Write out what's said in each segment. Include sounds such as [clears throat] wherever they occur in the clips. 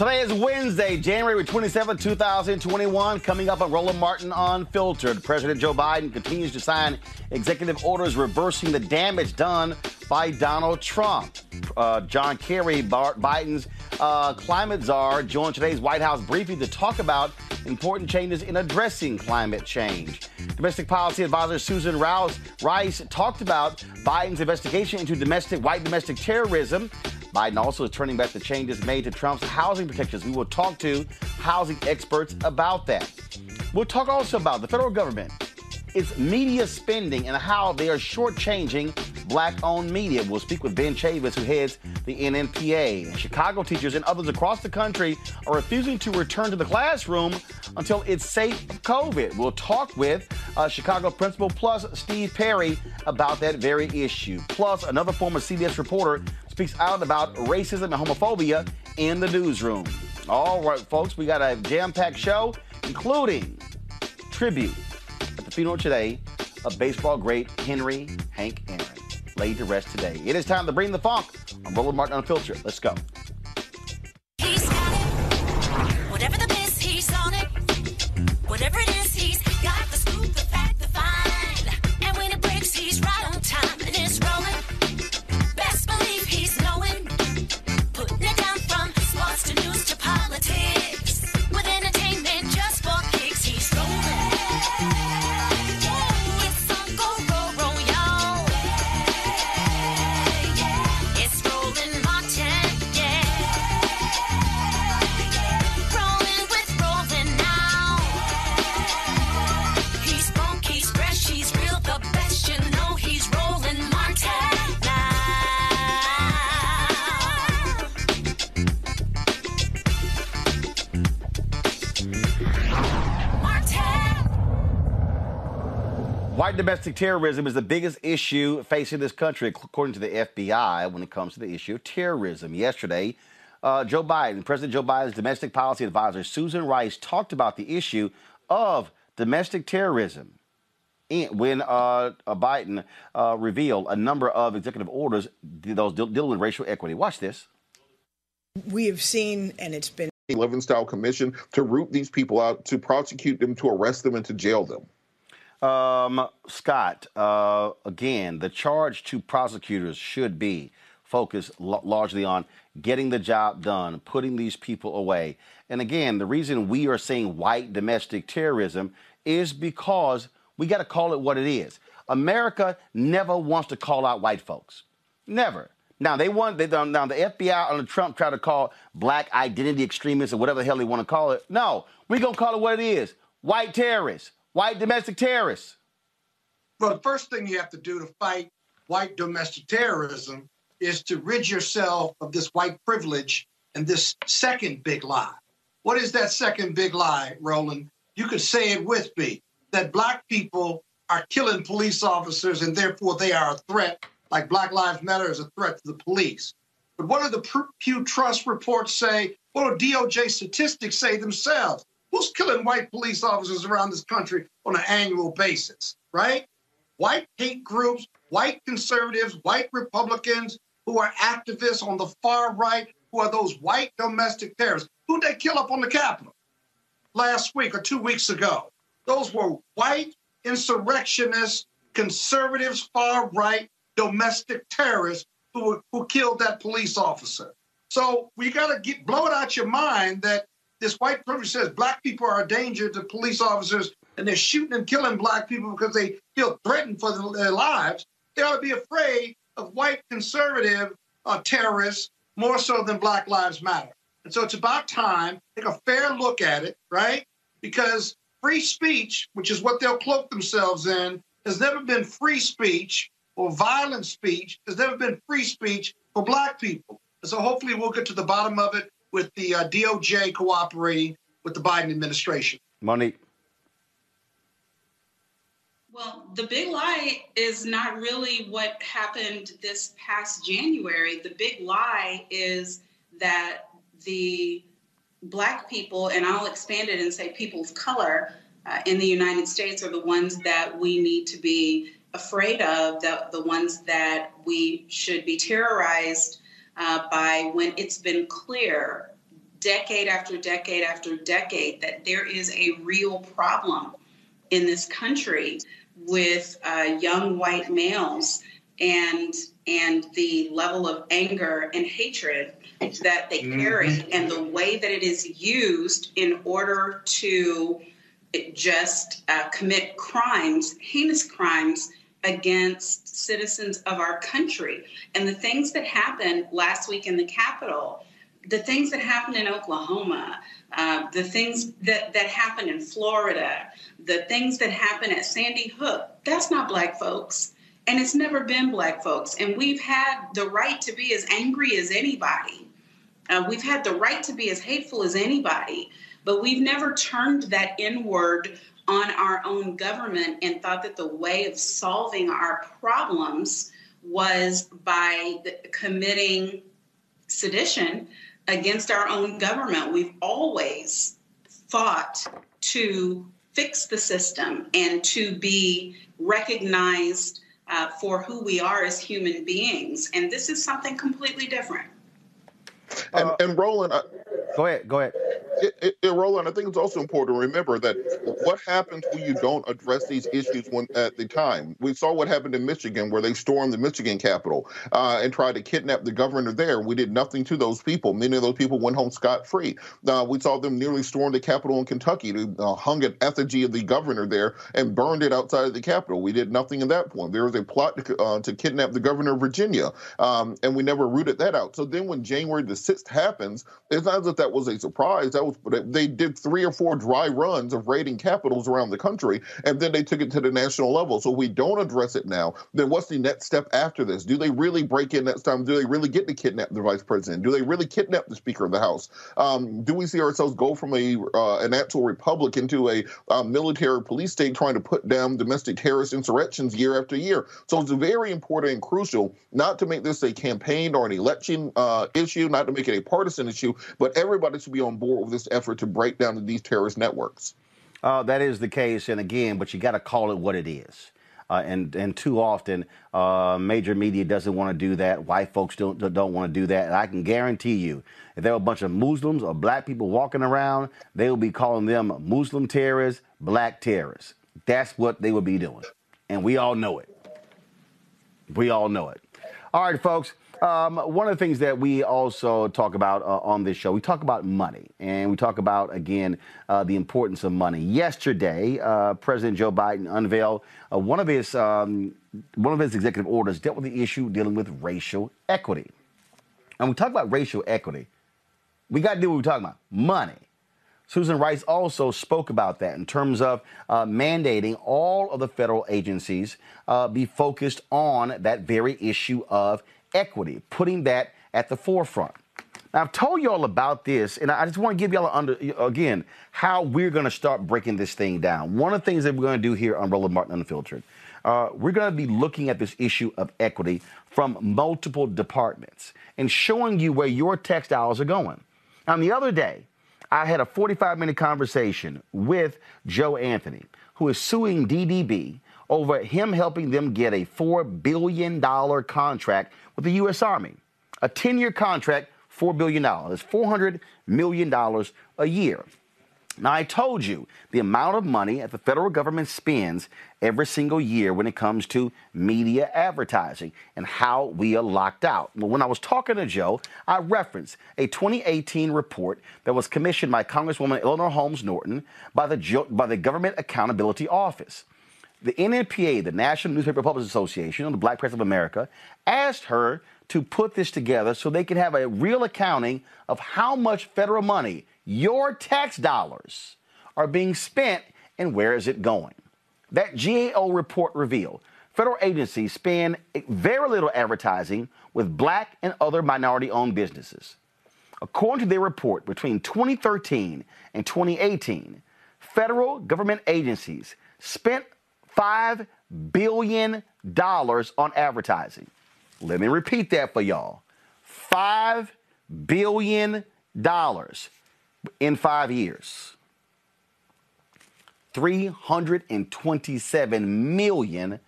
Today is Wednesday, January 27, 2021. Coming up on Roland Martin Unfiltered, President Joe Biden continues to sign executive orders reversing the damage done by Donald Trump. Uh, John Kerry, Biden's uh, climate czar, joined today's White House briefing to talk about important changes in addressing climate change. Domestic policy advisor Susan Rouse Rice talked about Biden's investigation into domestic white domestic terrorism. Biden also is turning back the changes made to Trump's housing protections. We will talk to housing experts about that. We'll talk also about the federal government, its media spending, and how they are shortchanging black-owned media. We'll speak with Ben Chavis, who heads the NNPA. Chicago teachers and others across the country are refusing to return to the classroom until it's safe COVID. We'll talk with uh, Chicago principal plus Steve Perry about that very issue. Plus, another former CBS reporter speaks out about racism and homophobia in the newsroom. All right, folks, we got a jam packed show, including tribute at the funeral today of baseball great Henry Hank Aaron, laid to rest today. It is time to bring the funk on Roland Martin Unfiltered. Let's go. Domestic terrorism is the biggest issue facing this country, according to the FBI, when it comes to the issue of terrorism. Yesterday, uh, Joe Biden, President Joe Biden's domestic policy advisor, Susan Rice, talked about the issue of domestic terrorism when uh, uh, Biden uh, revealed a number of executive orders, those dealing with racial equity. Watch this. We have seen, and it's been 11 style commission to root these people out, to prosecute them, to arrest them, and to jail them. Um, Scott, uh, again, the charge to prosecutors should be focused l- largely on getting the job done, putting these people away. And again, the reason we are saying white domestic terrorism is because we got to call it what it is. America never wants to call out white folks. Never. Now they want they now the FBI under Trump try to call black identity extremists or whatever the hell they want to call it. No, we gonna call it what it is: white terrorists, white domestic terrorists. Well, the first thing you have to do to fight white domestic terrorism is to rid yourself of this white privilege and this second big lie. What is that second big lie, Roland? You could say it with me that black people are killing police officers and therefore they are a threat, like Black Lives Matter is a threat to the police. But what do the Pew Trust reports say? What do DOJ statistics say themselves? Who's killing white police officers around this country on an annual basis, right? White hate groups, white conservatives, white Republicans who are activists on the far right, who are those white domestic terrorists. Who'd they kill up on the Capitol last week or two weeks ago? Those were white insurrectionists, conservatives, far right domestic terrorists who, who killed that police officer. So we got to blow it out your mind that this white privilege says black people are a danger to police officers and they're shooting and killing black people because they feel threatened for their lives. They ought to be afraid of white conservative uh, terrorists more so than Black Lives Matter. And so it's about time take a fair look at it, right? Because free speech, which is what they'll cloak themselves in, has never been free speech or violent speech, has never been free speech for black people. And so hopefully we'll get to the bottom of it with the uh, DOJ cooperating with the Biden administration. Monique. Well, the big lie is not really what happened this past January. The big lie is that the black people, and I'll expand it and say people of color uh, in the United States, are the ones that we need to be afraid of, the, the ones that we should be terrorized uh, by when it's been clear, decade after decade after decade, that there is a real problem in this country with uh, young white males and and the level of anger and hatred that they carry mm-hmm. and the way that it is used in order to just uh, commit crimes, heinous crimes against citizens of our country. And the things that happened last week in the Capitol, the things that happened in Oklahoma, uh, the things that, that happened in Florida, the things that happened at Sandy Hook, that's not black folks. And it's never been black folks. And we've had the right to be as angry as anybody. Uh, we've had the right to be as hateful as anybody. But we've never turned that inward on our own government and thought that the way of solving our problems was by committing sedition against our own government. We've always fought to fix the system and to be recognized uh, for who we are as human beings. And this is something completely different. And, uh, and Roland, I, go ahead, go ahead. It, it, Roland, I think it's also important to remember that what happens when you don't address these issues when at the time. We saw what happened in Michigan, where they stormed the Michigan Capitol uh, and tried to kidnap the governor there. We did nothing to those people. Many of those people went home scot free. Uh, we saw them nearly storm the Capitol in Kentucky, to, uh, hung an effigy of the governor there and burned it outside of the Capitol. We did nothing at that point. There was a plot to, uh, to kidnap the governor of Virginia, um, and we never rooted that out. So then, when January the sixth happens, it's not as if that was a surprise. That was they did three or four dry runs of raiding capitals around the country, and then they took it to the national level. So we don't address it now. Then what's the next step after this? Do they really break in next time? Do they really get to kidnap the vice president? Do they really kidnap the speaker of the house? Um, do we see ourselves go from a uh, an actual republic into a uh, military police state trying to put down domestic terrorist insurrections year after year? So it's very important and crucial not to make this a campaign or an election uh, issue, not to make it a partisan issue, but everybody should be on board with this effort to break down these terrorist networks. Uh, that is the case, and again, but you got to call it what it is. Uh, and and too often, uh, major media doesn't want to do that. White folks don't don't want to do that. And I can guarantee you, if there were a bunch of Muslims or black people walking around, they would be calling them Muslim terrorists, black terrorists. That's what they would be doing, and we all know it. We all know it. All right, folks. Um, one of the things that we also talk about uh, on this show, we talk about money, and we talk about again uh, the importance of money. Yesterday, uh, President Joe Biden unveiled uh, one of his um, one of his executive orders dealt with the issue dealing with racial equity. And we talk about racial equity. We got to do what we're talking about: money. Susan Rice also spoke about that in terms of uh, mandating all of the federal agencies uh, be focused on that very issue of equity, putting that at the forefront. Now, I've told you all about this, and I just want to give y'all under again how we're going to start breaking this thing down. One of the things that we're going to do here on Roland Martin Unfiltered, uh, we're going to be looking at this issue of equity from multiple departments and showing you where your tax dollars are going. Now, the other day, I had a 45 minute conversation with Joe Anthony, who is suing DDB over him helping them get a $4 billion contract the U.S. Army. A 10 year contract, $4 billion. That's $400 million a year. Now, I told you the amount of money that the federal government spends every single year when it comes to media advertising and how we are locked out. Well, when I was talking to Joe, I referenced a 2018 report that was commissioned by Congresswoman Eleanor Holmes Norton by the, by the Government Accountability Office. The NNPA, the National Newspaper Publishers Association, or the Black Press of America, asked her to put this together so they can have a real accounting of how much federal money, your tax dollars, are being spent and where is it going. That GAO report revealed federal agencies spend very little advertising with black and other minority owned businesses. According to their report, between 2013 and 2018, federal government agencies spent $5 billion on advertising. Let me repeat that for y'all. $5 billion in five years. 327 million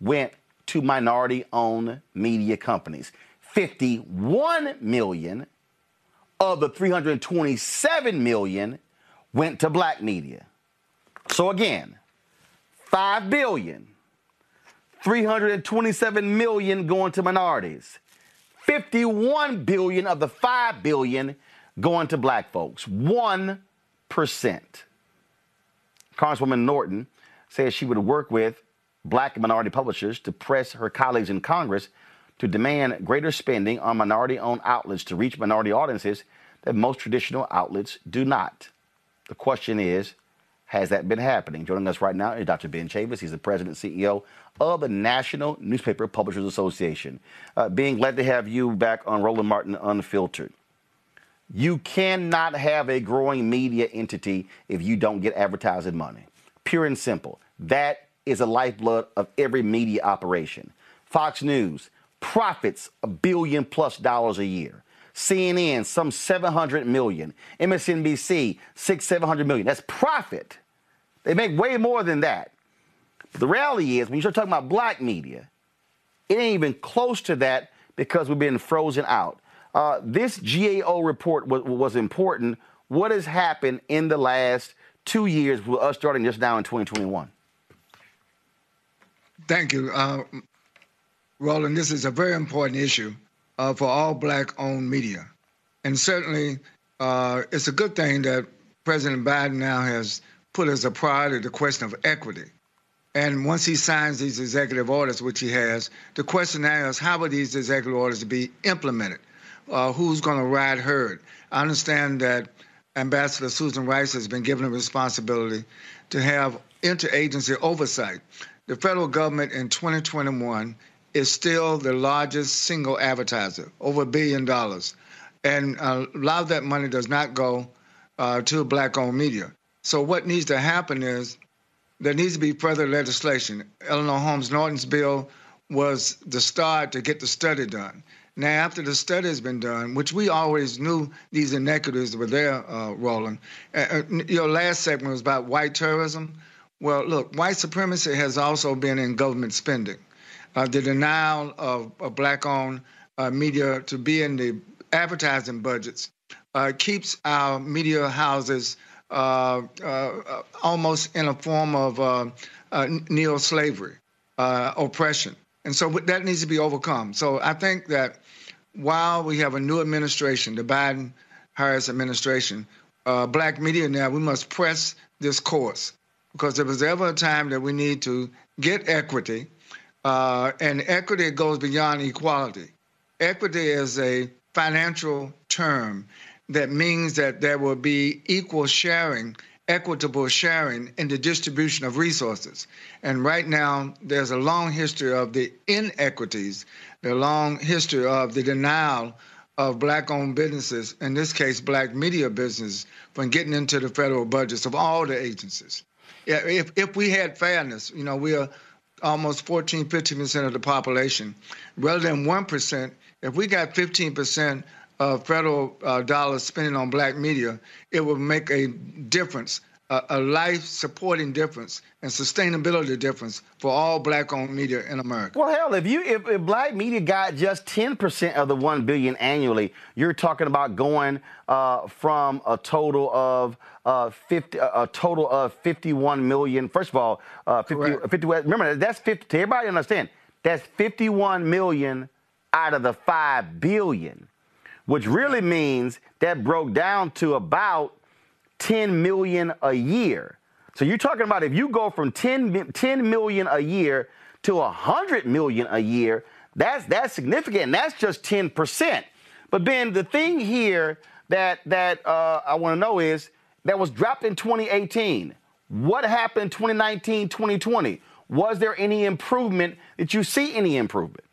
went to minority owned media companies. 51 million of the 327 million went to black media. So again, 5 billion. 327 million going to minorities. 51 billion of the 5 billion going to black folks. 1%. Congresswoman Norton says she would work with black and minority publishers to press her colleagues in Congress to demand greater spending on minority owned outlets to reach minority audiences that most traditional outlets do not. The question is has that been happening? Joining us right now is Dr. Ben Chavis. He's the president and CEO of the National Newspaper Publishers Association. Uh, being glad to have you back on Roland Martin Unfiltered. You cannot have a growing media entity if you don't get advertising money. Pure and simple. That is a lifeblood of every media operation. Fox News profits a billion plus dollars a year. CNN, some 700 million. MSNBC, six, 700 million. That's profit. They make way more than that. But the reality is, when you start talking about black media, it ain't even close to that because we've been frozen out. Uh, this GAO report was, was important. What has happened in the last two years with us starting just now in 2021? Thank you. Uh, Roland, this is a very important issue uh, for all black owned media. And certainly, uh, it's a good thing that President Biden now has put as a priority the question of equity. And once he signs these executive orders, which he has, the question now is how will these executive orders be implemented? Uh, who's going to ride herd? I understand that Ambassador Susan Rice has been given a responsibility to have interagency oversight. The federal government in 2021 is still the largest single advertiser, over a billion dollars. And a lot of that money does not go uh, to black owned media. So, what needs to happen is there needs to be further legislation. Eleanor Holmes Norton's bill was the start to get the study done. Now, after the study has been done, which we always knew these inequities were there, uh, Roland, uh, uh your last segment was about white terrorism. Well, look, white supremacy has also been in government spending. Uh, the denial of, of black-owned uh, media to be in the advertising budgets uh, keeps our media houses uh, uh, almost in a form of uh, neo-slavery, oppression. And so that needs to be overcome. So I think that while we have a new administration, the Biden Harris administration, black media now, we must press this course because if there's ever a time that we need to get equity, uh, and equity goes beyond equality. Equity is a financial term that means that there will be equal sharing, equitable sharing in the distribution of resources. And right now, there's a long history of the inequities, the long history of the denial of black owned businesses, in this case, black media business, from getting into the federal budgets of all the agencies. If, if we had fairness, you know, we are almost 14, 15% of the population, rather than 1%, if we got 15% of federal uh, dollars spending on black media, it would make a difference, a, a life supporting difference and sustainability difference for all black owned media in America. Well, hell, if you if, if black media got just 10% of the 1 billion annually, you're talking about going uh, from a total of uh, 50, a total of 51 million. First of all, uh, 50, 50, remember that's 50. To everybody understand, that's 51 million out of the 5 billion which really means that broke down to about 10 million a year. So you're talking about if you go from 10, 10 million a year to 100 million a year, that's that's significant. And that's just 10%. But Ben, the thing here that that uh, I want to know is that was dropped in 2018. What happened 2019, 2020? Was there any improvement? Did you see any improvement?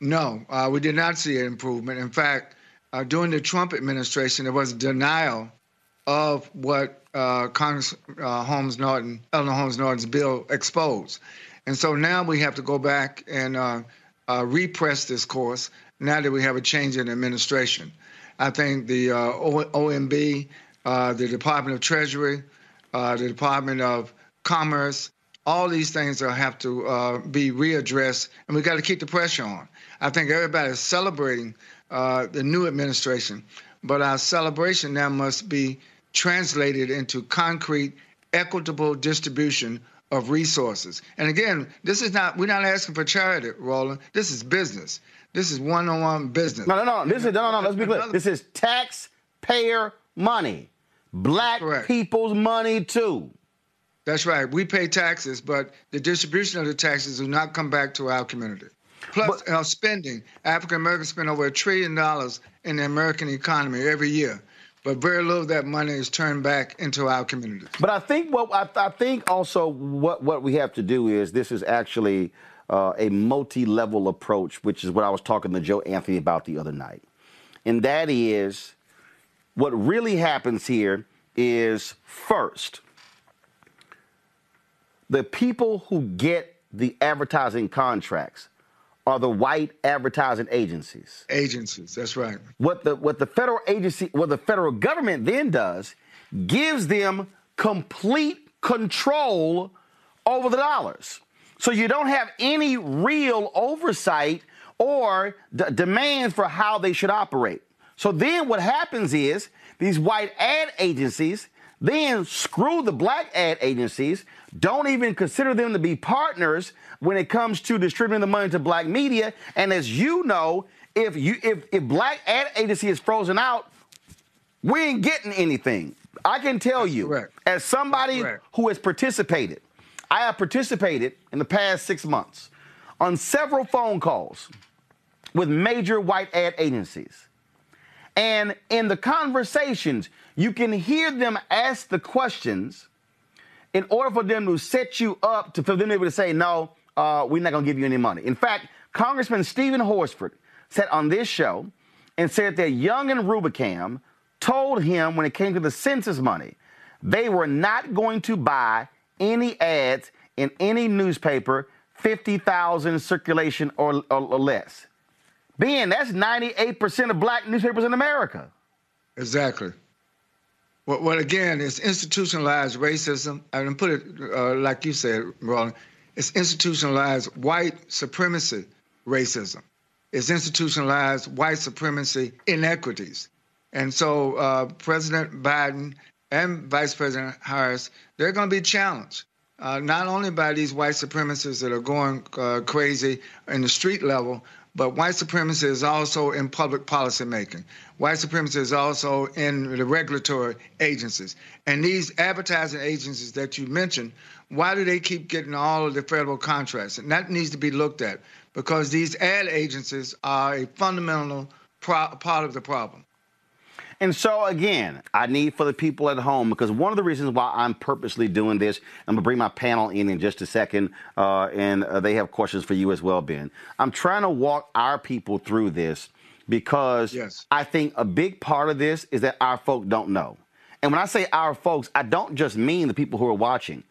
No, uh, we did not see an improvement. In fact, uh, during the Trump administration, there was denial of what uh, Congress uh, Holmes Norton, Eleanor Holmes Norton's bill exposed. And so now we have to go back and uh, uh, repress this course now that we have a change in administration. I think the uh, the Department of Treasury, the Department of Commerce, all these things will have to be readdressed, and we got to keep the pressure on. I think everybody is celebrating uh, the new administration. But our celebration now must be translated into concrete, equitable distribution of resources. And again, this is not, we're not asking for charity, Roland. This is business. This is one on one business. No, no, no. This is, no, no, no. Let's be clear. This is taxpayer money, black Correct. people's money, too. That's right. We pay taxes, but the distribution of the taxes do not come back to our community. Plus, but, uh, spending. African Americans spend over a trillion dollars in the American economy every year, but very little of that money is turned back into our communities. But I think what I, I think also what what we have to do is this is actually uh, a multi-level approach, which is what I was talking to Joe Anthony about the other night, and that is what really happens here is first the people who get the advertising contracts are the white advertising agencies. Agencies, that's right. What the what the federal agency, what the federal government then does, gives them complete control over the dollars. So you don't have any real oversight or d- demands for how they should operate. So then what happens is these white ad agencies then screw the black ad agencies, don't even consider them to be partners when it comes to distributing the money to black media. And as you know, if you if, if black ad agency is frozen out, we ain't getting anything. I can tell That's you, correct. as somebody who has participated, I have participated in the past six months on several phone calls with major white ad agencies. And in the conversations, you can hear them ask the questions in order for them to set you up to for them to be able to say, no, uh, we're not going to give you any money. In fact, Congressman Stephen Horsford said on this show and said that Young and Rubicam told him when it came to the census money, they were not going to buy any ads in any newspaper 50,000 circulation or, or, or less. Being that's 98% of black newspapers in America. Exactly. Well, well again, it's institutionalized racism. I mean, put it uh, like you said, Roland. It's institutionalized white supremacy racism. It's institutionalized white supremacy inequities. And so uh, President Biden and Vice President Harris, they're going to be challenged. Uh, not only by these white supremacists that are going uh, crazy in the street level, but white supremacy is also in public policy making. White supremacy is also in the regulatory agencies. And these advertising agencies that you mentioned, why do they keep getting all of the federal contracts? And that needs to be looked at because these ad agencies are a fundamental pro- part of the problem. And so, again, I need for the people at home because one of the reasons why I'm purposely doing this, I'm going to bring my panel in in just a second, uh, and uh, they have questions for you as well, Ben. I'm trying to walk our people through this because yes. I think a big part of this is that our folk don't know. And when I say our folks, I don't just mean the people who are watching.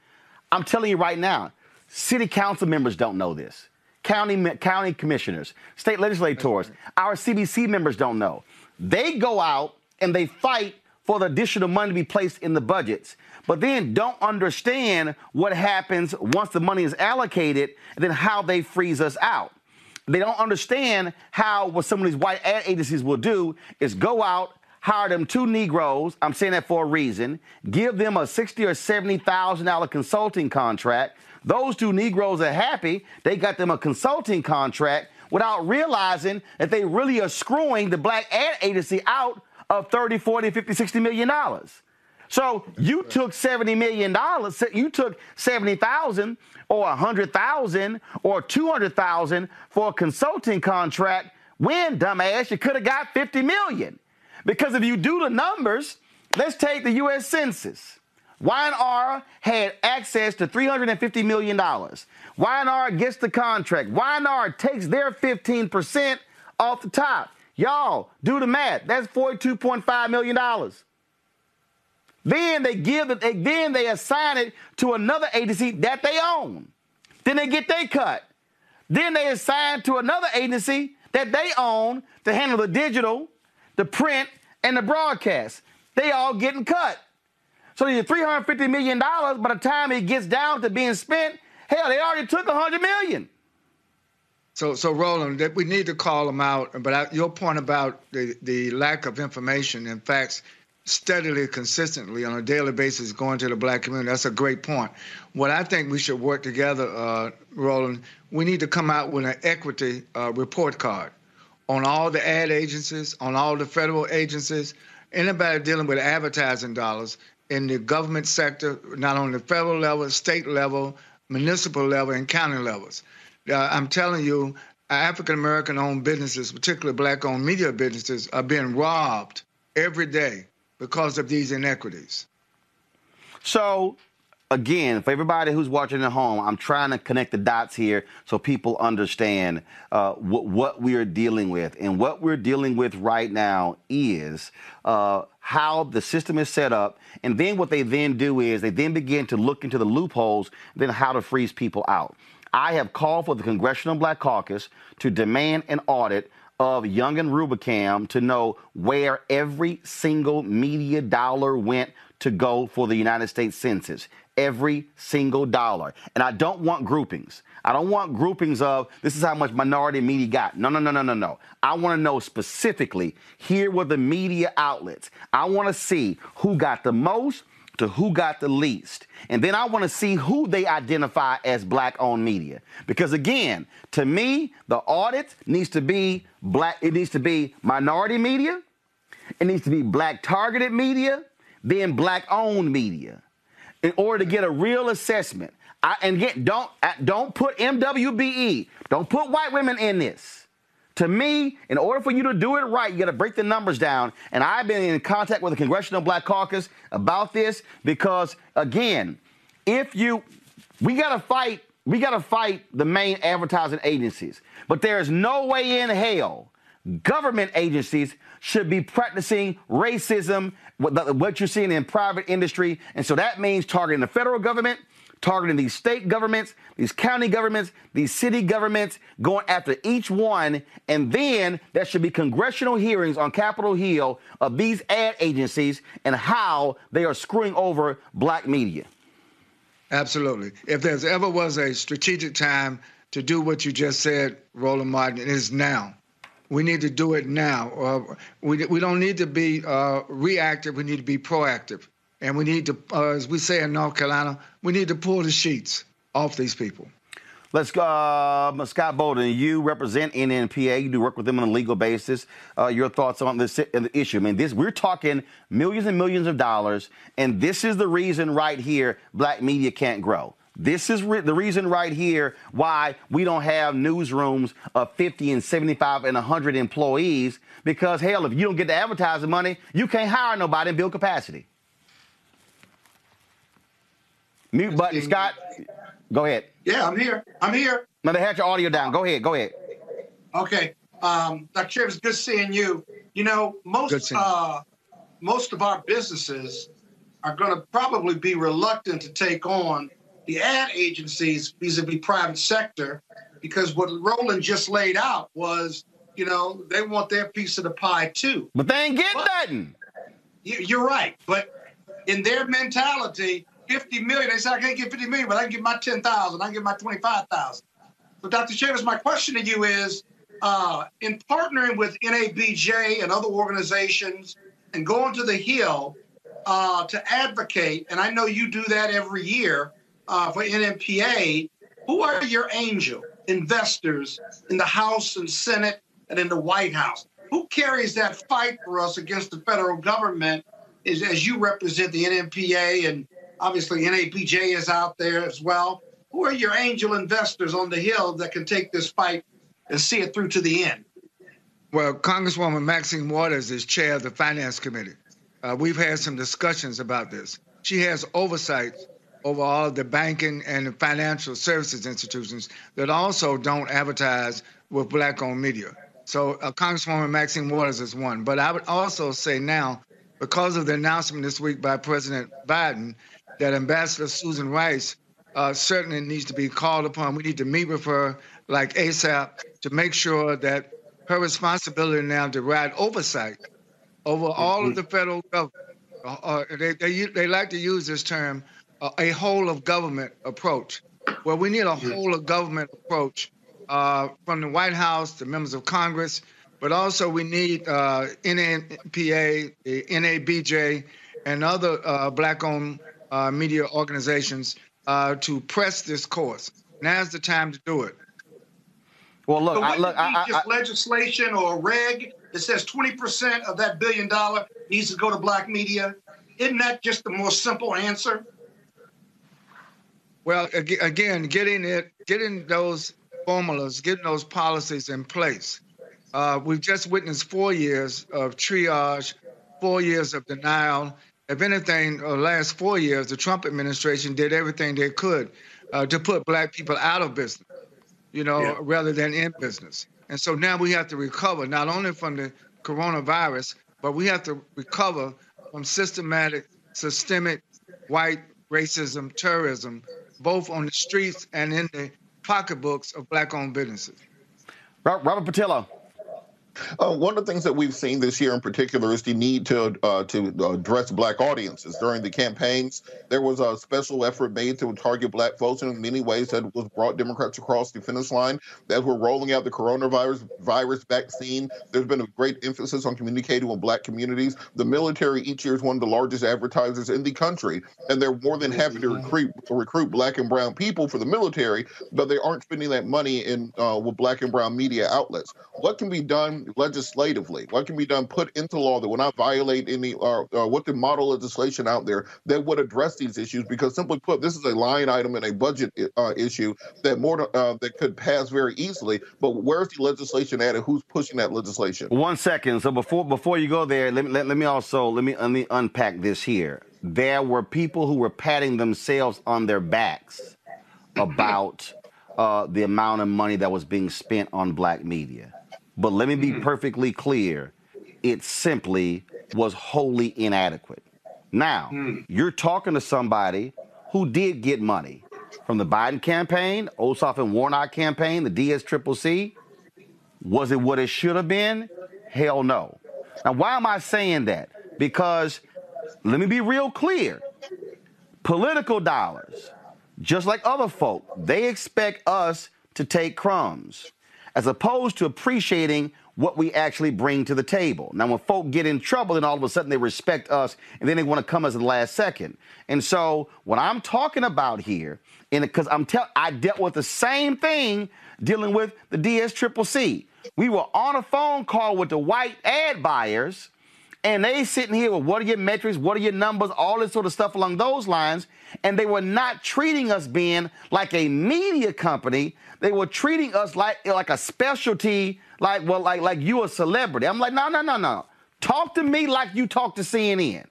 I'm telling you right now, city council members don't know this. County, county commissioners, state legislators, our CBC members don't know. They go out and they fight for the additional money to be placed in the budgets, but then don't understand what happens once the money is allocated and then how they freeze us out. They don't understand how what some of these white ad agencies will do is go out, hire them two Negroes. I'm saying that for a reason. Give them a sixty or seventy thousand dollar consulting contract. Those two Negroes are happy. They got them a consulting contract without realizing that they really are screwing the black ad agency out of 30, 40, 50, 60 million dollars. So you took 70 million dollars, you took 70,000 or 100,000 or 200,000 for a consulting contract when dumbass you could have got 50 million. Because if you do the numbers, let's take the US Census. Y&R had access to $350 million. Y&R gets the contract. Y&R takes their 15% off the top. Y'all, do the math. That's $42.5 million. Then they give it, then they assign it to another agency that they own. Then they get their cut. Then they assign to another agency that they own to handle the digital, the print, and the broadcast. They all getting cut. So the $350 million, by the time it gets down to being spent, hell, they already took $100 million. So, so Roland, that we need to call them out. But I, your point about the, the lack of information and facts steadily, consistently on a daily basis going to the black community, that's a great point. What I think we should work together, uh, Roland, we need to come out with an equity uh, report card on all the ad agencies, on all the federal agencies, anybody dealing with advertising dollars in the government sector, not on the federal level, state level, municipal level, and county levels uh, I'm telling you, African American owned businesses, particularly black owned media businesses, are being robbed every day because of these inequities. So, again, for everybody who's watching at home, I'm trying to connect the dots here so people understand uh, what, what we are dealing with. And what we're dealing with right now is uh, how the system is set up. And then what they then do is they then begin to look into the loopholes, then how to freeze people out. I have called for the Congressional Black Caucus to demand an audit of Young and Rubicam to know where every single media dollar went to go for the United States Census. Every single dollar. And I don't want groupings. I don't want groupings of this is how much minority media got. No, no, no, no, no, no. I want to know specifically here were the media outlets. I want to see who got the most, to who got the least. And then I want to see who they identify as black owned media. Because again, to me, the audit needs to be black, it needs to be minority media, it needs to be black targeted media, then black owned media. In order to get a real assessment. I, and again, don't uh, don't put MWBE, don't put white women in this. To me, in order for you to do it right, you got to break the numbers down. And I've been in contact with the Congressional Black Caucus about this because, again, if you, we got to fight, we got to fight the main advertising agencies. But there is no way in hell government agencies should be practicing racism, what you're seeing in private industry. And so that means targeting the federal government, targeting these state governments, these county governments, these city governments, going after each one. And then there should be congressional hearings on Capitol Hill of these ad agencies and how they are screwing over black media. Absolutely. If there's ever was a strategic time to do what you just said, Roland Martin, it is now. We need to do it now. Uh, we, we don't need to be uh, reactive. We need to be proactive. And we need to, uh, as we say in North Carolina, we need to pull the sheets off these people. Let's go, uh, Scott Bolden. You represent NNPA. You do work with them on a legal basis. Uh, your thoughts on this uh, issue? I mean, this we're talking millions and millions of dollars, and this is the reason right here black media can't grow. This is re- the reason right here why we don't have newsrooms of 50 and 75 and 100 employees. Because hell, if you don't get the advertising money, you can't hire nobody and build capacity. Mute button, Scott. Go ahead. Yeah, I'm here. I'm here. No, they had your audio down. Go ahead. Go ahead. Okay. Um, Dr. Chavis, good seeing you. You know, most uh, most of our businesses are going to probably be reluctant to take on the ad agencies vis-a-vis private sector because what Roland just laid out was, you know, they want their piece of the pie too. But they ain't getting But- nothing. You're right, but in their mentality, 50 million. They say I can't get 50 million, but I can get my 10,000. I can get my 25,000. So, Dr. Chavis, my question to you is, uh, in partnering with NABJ and other organizations and going to the Hill uh, to advocate, and I know you do that every year uh, for NNPA. Who are your angel investors in the House and Senate and in the White House? Who carries that fight for us against the federal government? Is as you represent the NNPA and obviously NABJ is out there as well. Who are your angel investors on the Hill that can take this fight and see it through to the end? Well, Congresswoman Maxine Waters is chair of the Finance Committee. Uh, we've had some discussions about this. She has oversight over all the banking and financial services institutions that also don't advertise with black owned media. So, uh, Congresswoman Maxine Waters is one. But I would also say now, because of the announcement this week by President Biden that Ambassador Susan Rice uh, certainly needs to be called upon. We need to meet with her like ASAP to make sure that her responsibility now to ride oversight over all of the federal government. Uh, uh, they, they, they like to use this term, uh, a whole of government approach. Well, we need a whole of government approach uh, from the White House the members of Congress, but also we need uh, NNPA, the NABJ, and other uh, black-owned uh, media organizations uh, to press this course. Now's the time to do it. Well, look, So I, look, I, I, just legislation or a reg that says 20% of that billion dollar needs to go to black media? Isn't that just the more simple answer? Well, again, getting it, getting those formulas, getting those policies in place. Uh, we've just witnessed four years of triage, four years of denial. If anything, the last four years, the Trump administration did everything they could uh, to put black people out of business, you know, Yeah. rather than in business. And so now we have to recover not only from the coronavirus, but we have to recover from systematic, systemic white racism, terrorism, both on the streets and in the pocketbooks of black-owned businesses. Robert Patillo. Uh, one of the things that we've seen this year in particular is the need to uh, to address black audiences. During the campaigns, there was a special effort made to target black folks, in many ways that was brought Democrats across the finish line. As we're rolling out the coronavirus virus vaccine, there's been a great emphasis on communicating with black communities. The military each year is one of the largest advertisers in the country, and they're more than happy to recruit recruit black and brown people for the military, but they aren't spending that money in uh, with black and brown media outlets. What can be done legislatively? What can be done put into law that will not violate any or uh, what the model legislation out there that would address these issues? Because simply put, this is a line item and a budget uh, issue that more uh, that could pass very easily. But where's the legislation at, and who's pushing that legislation? One second. So before before you go there, let me let, let me also let me let me unpack this here. There were people who were patting themselves on their backs about uh, the amount of money that was being spent on black media. But let me be mm-hmm. perfectly clear: it simply was wholly inadequate. Now hmm. you're talking to somebody who did get money. from the Biden campaign, Ossoff and Warnock campaign, the DSCCC? Was it what it should have been? Hell no. Now, why am I saying that? Because let me be real clear political dollars, just like other folk, they expect us to take crumbs as opposed to appreciating what we actually bring to the table. Now, when folk get in trouble, then all of a sudden they respect us and then they want to come as the last second. And so, what I'm talking about here, and because I'm tell, I dealt with the same thing dealing with the DS Triple C. We were on a phone call with the white ad buyers, and they sitting here with what are your metrics, what are your numbers, all this sort of stuff along those lines, and they were not treating us being like a media company. They were treating us like like a specialty, like well, like like you a celebrity. I'm like, no, no, no, no. Talk to me like you talk to CNN.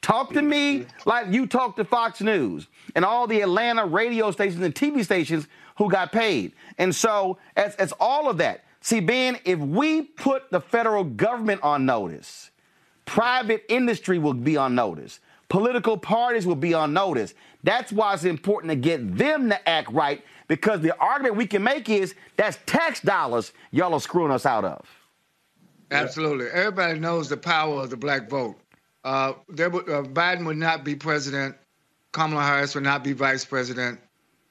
Talk to me like you talk to Fox News and all the Atlanta radio stations and TV stations who got paid. And so, as, as all of that, see, Ben, if we put the federal government on notice, private industry will be on notice, political parties will be on notice. That's why it's important to get them to act right because the argument we can make is that's tax dollars y'all are screwing us out of. Absolutely. Everybody knows the power of the black vote. Uh, there uh, Biden would not be president. Kamala Harris would not be vice president.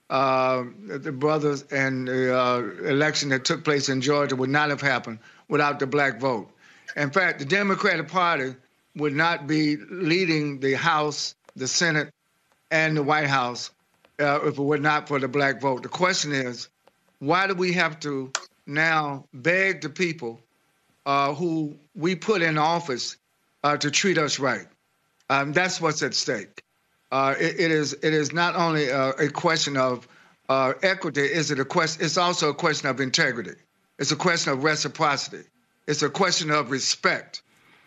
Uh, the brothers and the uh, election that took place in Georgia would not have happened without the black vote. In fact, the Democratic Party would not be leading the House, the Senate, and the White House uh, if it were not for the black vote. The question is, why do we have to now beg the people uh, who we put in office uh, to treat us right? Um, that's what's at stake. Uh, it, it is it is not only a, a question of uh, equity. Is it a question? It's also a question of integrity. It's a question of reciprocity. It's a question of respect,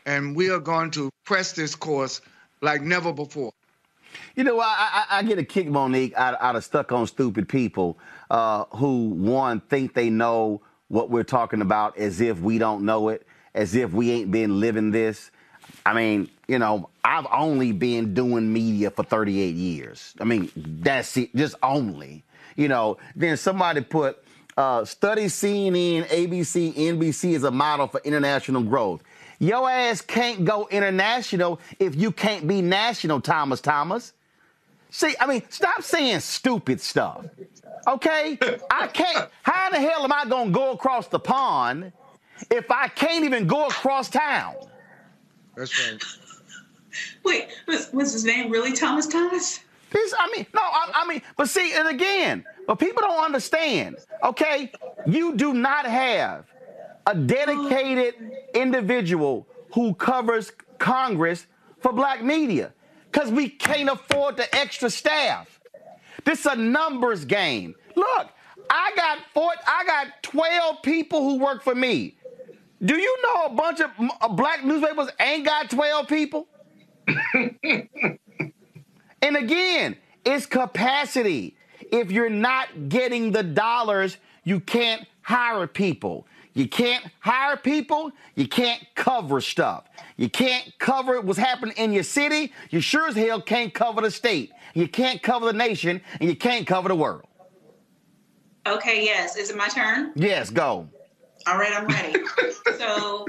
and we are going to press this course like never before. You know, I, I, I get a kick, Monique, out, out of stuck on stupid people uh, who, one, think they know what we're talking about as if we don't know it, as if we ain't been living this. I mean, you know, I've only been doing media for 38 years. I mean, that's it, just only. You know, then somebody put uh, study CNN, ABC, NBC as a model for international growth. Your ass can't go international if you can't be national, Thomas Thomas. See, I mean, stop saying stupid stuff. Okay? I can't. How in the hell am I going to go across the pond if I can't even go across town? That's right. Wait, was, was his name really Thomas Thomas? This, I mean, no, I, I mean, but see, and again, but people don't understand. Okay, you do not have a dedicated individual who covers Congress for black media because we can't afford the extra staff. This is a numbers game. Look, I got four, I got 12 people who work for me. Do you know a bunch of uh, black newspapers ain't got 12 people? [laughs] and again, it's capacity. If you're not getting the dollars, you can't hire people. You can't hire people. You can't cover stuff. You can't cover what's happening in your city. You sure as hell can't cover the state. You can't cover the nation, and you can't cover the world. Okay, yes. Is it my turn? Yes, go. All right, I'm ready. so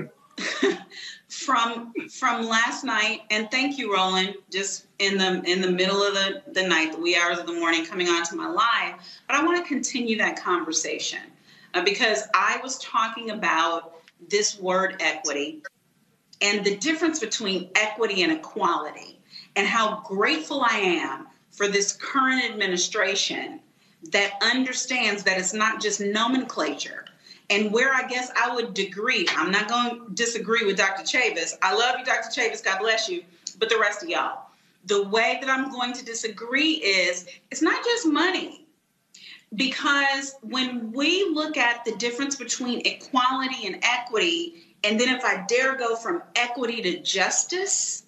[laughs] from from last night, and thank you, Roland, just in the in the middle of the, the night, the wee hours of the morning, coming onto my live. But I want to continue that conversation uh, because I was talking about this word equity and the difference between equity and equality, and how grateful I am for this current administration that understands that it's not just nomenclature. And where I guess I would agree, I'm not going to disagree with Dr. Chavis. I love you, Dr. Chavis. God bless you. But the rest of y'all, the way that I'm going to disagree is it's not just money. Because when we look at the difference between equality and equity, and then if I dare go from equity to justice,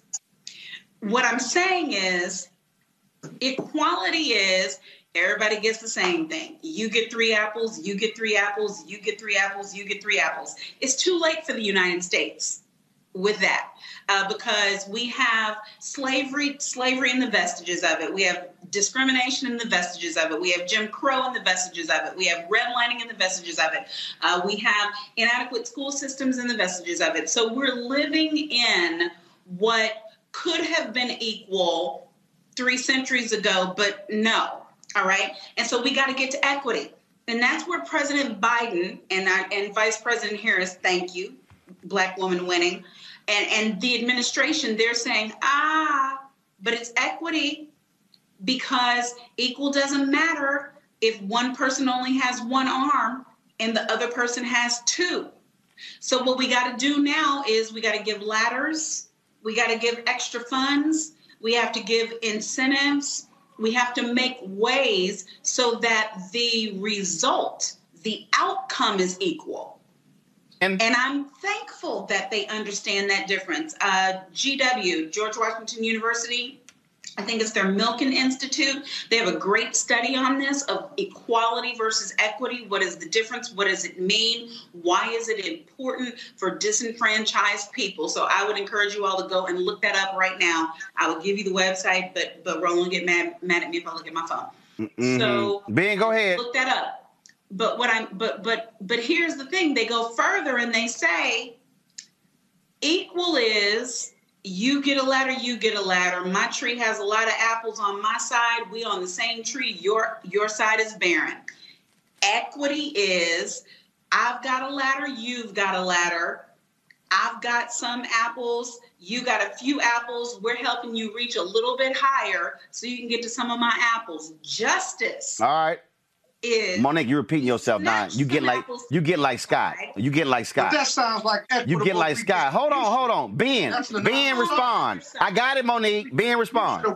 what I'm saying is equality is everybody gets the same thing. You get three apples, you get three apples, you get three apples, you get three apples. It's too late for the United States. with that uh, because we have slavery slavery in the vestiges of it we have discrimination in the vestiges of it we have jim crow in the vestiges of it we have redlining in the vestiges of it uh, we have inadequate school systems in the vestiges of it so we're living in what could have been equal three centuries ago but no all right? And so we got to get to equity. And that's where president biden and, I, and vice president harris thank you black woman winning and and the administration they're saying ah but it's equity because equal doesn't matter if one person only has one arm and the other person has two. So what we got to do now is we got to give ladders we got to give extra funds we have to give incentives we have to make ways so that the result the outcome is equal and, and I'm thankful that they understand that difference. Uh, GW, George Washington University, I think it's their Milken Institute. They have a great study on this of equality versus equity. What is the difference? What does it mean? Why is it important for disenfranchised people? So I would encourage you all to go and look that up right now. I will give you the website, but but Roland get mad mad at me if I look at my phone. Mm-hmm. So Ben, go ahead. Look that up but what i'm but but but here's the thing they go further and they say equal is you get a ladder you get a ladder. My tree has a lot of apples on my side. We on the same tree. Your your side is barren. Equity is i've got a ladder you've got a ladder. I've got some apples you got a few apples. We're helping you reach a little bit higher so you can get to some of my apples. Justice. All right. Is Monique, you're repeating yourself now. You get like you get like Scott. You get like But Scott. that sounds like You get like Scott. Hold on, hold on. Ben, Ben, respond. I got it, Monique. Ben, respond.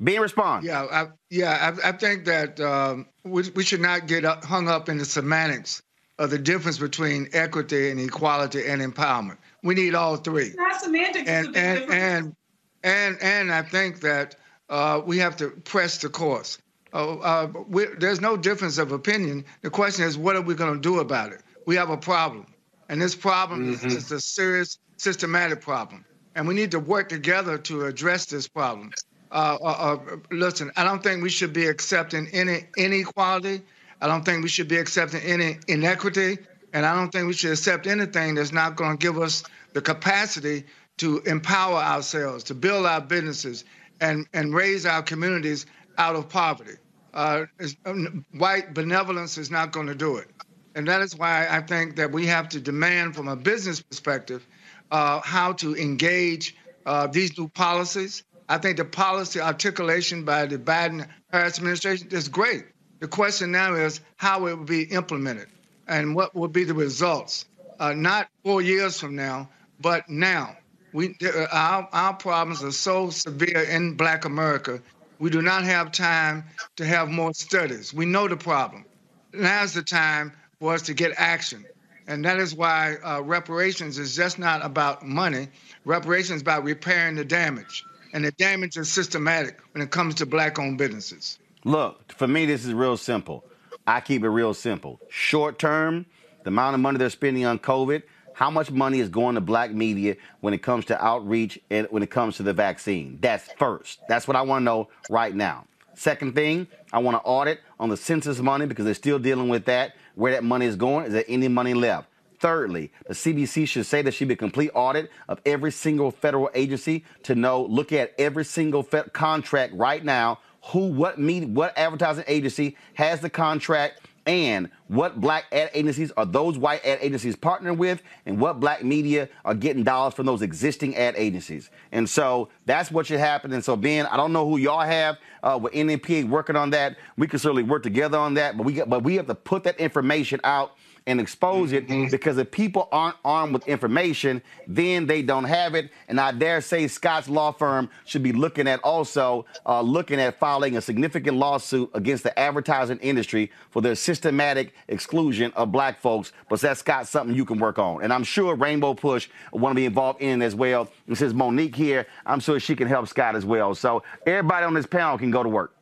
Ben, respond. Yeah, I, yeah, I, I think that um, we, we should not get up, hung up in the semantics of the difference between equity and equality and empowerment. We need all three. It's not semantics. it's a and and and and and I think that uh, we have to press the course. Uh, uh, we, there's no difference of opinion. The question is, what are we going to do about it? We have a problem, and this problem is, is a serious, systematic problem, and we need to work together to address this problem. Uh, uh, uh, listen, I don't think we should be accepting any inequality. I don't think we should be accepting any inequity, and I don't think we should accept anything that's not going to give us the capacity to empower ourselves, to build our businesses, and and raise our communities out of poverty. Uh, um, white benevolence is not going to do it, and that is why I think that we have to demand, from a business perspective, uh, how to engage uh, these new policies. I think the policy articulation by the Biden Harris administration is great. The question now is how it will be implemented and what will be the results. Uh, not four years from now, but now. We, uh, our, our problems are so severe in Black America. We do not have time to have more studies. We know the problem. Now's the time for us to get action. And that is why uh, reparations is just not about money. Reparations about repairing the damage. And the damage is systematic when it comes to black owned businesses. Look, for me, this is real simple. I keep it real simple. Short term, the amount of money they're spending on COVID, how much money is going to black media when it comes to outreach and when it comes to the vaccine? That's first. That's what I want to know right now. Second thing, I want to audit on the census money because they're still dealing with that. Where that money is going? Is there any money left? Thirdly, the CBC should say there should be a complete audit of every single federal agency to know, look at every single contract right now, who, what media, what advertising agency has the contract, and what black ad agencies are those white ad agencies partnering with, and what black media are getting dollars from those existing ad agencies. And so that's what should happen. And so, Ben, I don't know who y'all have uh, with NNPA working on that. We can certainly work together on that, but we get, but we have to put that information out and expose it because if people aren't armed with information, then they don't have it. And I dare say Scott's law firm should be looking at also uh, looking at filing a significant lawsuit against the advertising industry for their systematic exclusion of black folks. But that's Scott something you can work on. And I'm sure Rainbow Push want to be involved in as well. And since Monique here, I'm sure she can help Scott as well. So everybody on this panel can go to work.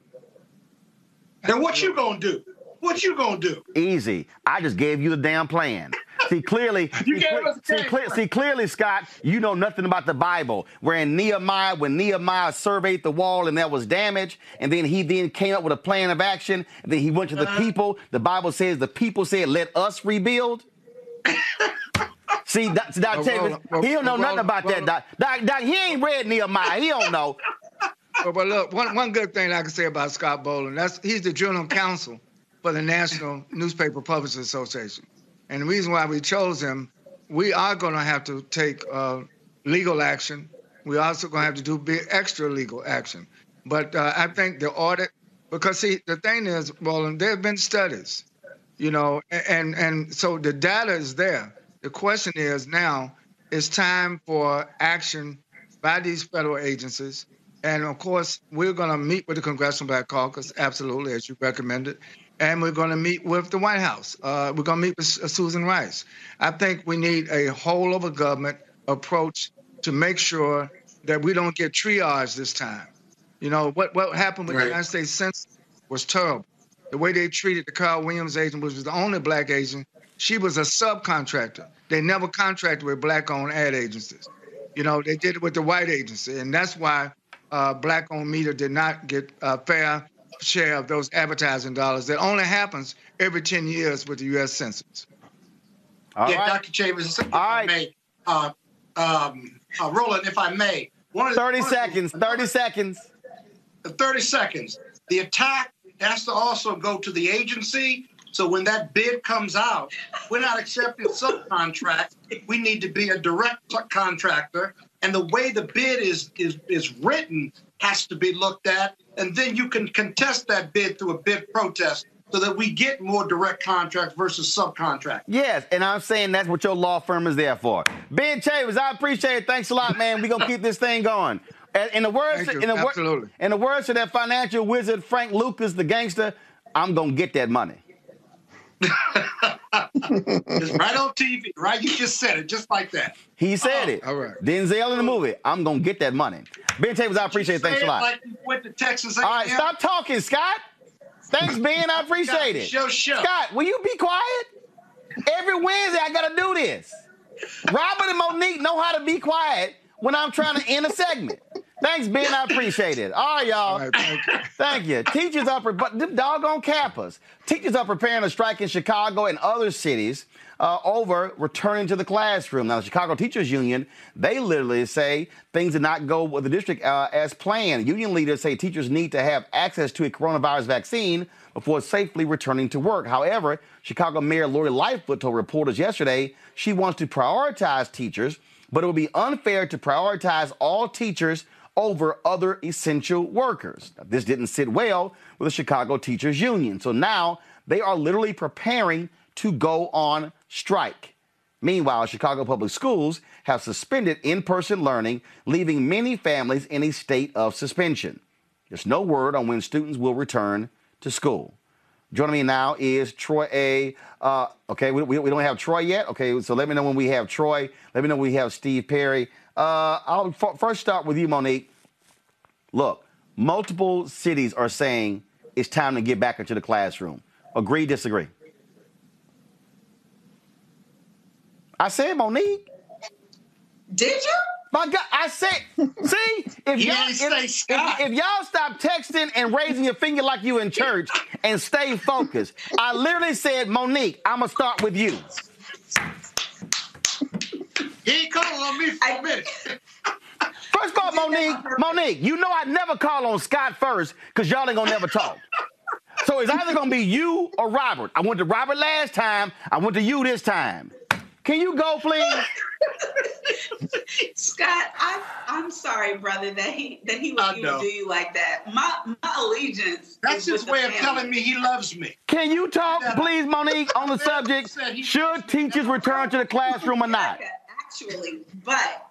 And what you gonna do? What you gonna do? Easy. I just gave you the damn plan. See clearly, [laughs] You see, gave us a see, plan. see clearly, Scott, you know nothing about the Bible. Where in Nehemiah, when Nehemiah surveyed the wall and there was damage, and then he then came up with a plan of action, and then he went to the Uh-huh. people. The Bible says the people said, "Let us rebuild." [laughs] See, Doc, Doc Well, Tavis, well, he don't know well, nothing about well, that. Doc. Doc, Doc, he ain't read Nehemiah. He don't know. [laughs] But, but look, one, one good thing I can say about Scott Bolden, that's he's the general counsel for the National Newspaper Publishers Association. And the reason why we chose him, we are going to have to take uh, legal action. We're also going to have to do big extra legal action. But uh, I think the audit, because see, the thing is, Roland, there have been studies, you know, and and so the data is there. The question is now, it's time for action by these federal agencies. And of course, we're going to meet with the Congressional Black Caucus, absolutely, as you recommended. And we're going to meet with the White House. Uh, we're going to meet with uh, Susan Rice. I think we need a whole of a government approach to make sure that we don't get triage this time. You know, what, what happened with Right. the United States Census was terrible. The way they treated the Carol Williams agent, which was the only black agent, she was a subcontractor. They never contracted with black-owned ad agencies. You know, they did it with the white agency, and that's why uh, black-owned media did not get a fair share of those advertising dollars. That only happens every 10 years with the U.S. Census. All yeah, right. Dr. Chavis, if All I right. may, uh, um, uh, Roland, if I may, one of the, 30 one of the- seconds. 30 seconds. 30 seconds. The attack has to also go to the agency. So when that bid comes out, we're not accepting subcontracts. We need to be a direct contractor. And the way the bid is, is, is written has to be looked at. And then you can contest that bid through a bid protest so that we get more direct contracts versus subcontract. Yes, and I'm saying that's what your law firm is there for. Ben Chavis, I appreciate it. Thanks a lot, man. We're gonna keep this thing going. In the words, in the, wor- in the words of that financial wizard Frank Lucas, the gangster, I'm gonna get that money. It's right on TV, right? You just said it just like that. He said oh, it. All right. Denzel in the movie. I'm gonna get that money. Ben Chavis, I appreciate it. Thanks a lot. Like you went to Texas All right, A&M. stop talking, Scott. Thanks, Ben. I appreciate it. Show, show. Scott, will you be quiet? Every Wednesday, I gotta do this. Robert and Monique know how to be quiet when I'm trying to end a segment. Thanks, Ben. I appreciate it. All right, y'all. All right, thank you. Thank you. Teachers are, pre- but doggone Kappas. Teachers are preparing to strike in Chicago and other cities uh, over returning to the classroom. Now, the Chicago Teachers Union, they literally say things did not go with the district uh, as planned. Union leaders say teachers need to have access to a coronavirus vaccine before safely returning to work. However, Chicago Mayor Lori Lightfoot told reporters yesterday she wants to prioritize teachers, but it would be unfair to prioritize all teachers over other essential workers. Now, this didn't sit well with the Chicago Teachers Union. So now they are literally preparing to go on strike. Meanwhile, Chicago Public Schools have suspended in person learning, leaving many families in a state of suspension. There's no word on when students will return to school. Joining me now is Troy A. Uh, okay, we, we, we don't have Troy yet. Okay, so let me know when we have Troy. Let me know when we have Steve Perry. Uh, I'll f- first start with you, Monique. Look, multiple cities are saying it's time to get back into the classroom. Agree, disagree? I said, Monique. Did you? My God, I said, see, if y'all, if, if- if y'all stop texting and raising your finger like you in church and stay focused, I literally said, Monique, I'm gonna start with you. He ain't calling on me for a minute. [laughs] First of all, Monique, Monique, you know I never call on Scott first because y'all ain't gonna never talk. So it's either gonna be you or Robert. I went to Robert last time. I went to you this time. Can you go, please? Scott, I, I'm sorry, brother, that he that he would even do you like that. My my allegiance. That's is his with the way of telling me he loves me. Can you talk, please, Monique, on the subject? Should teachers return to the classroom or not? Actually, but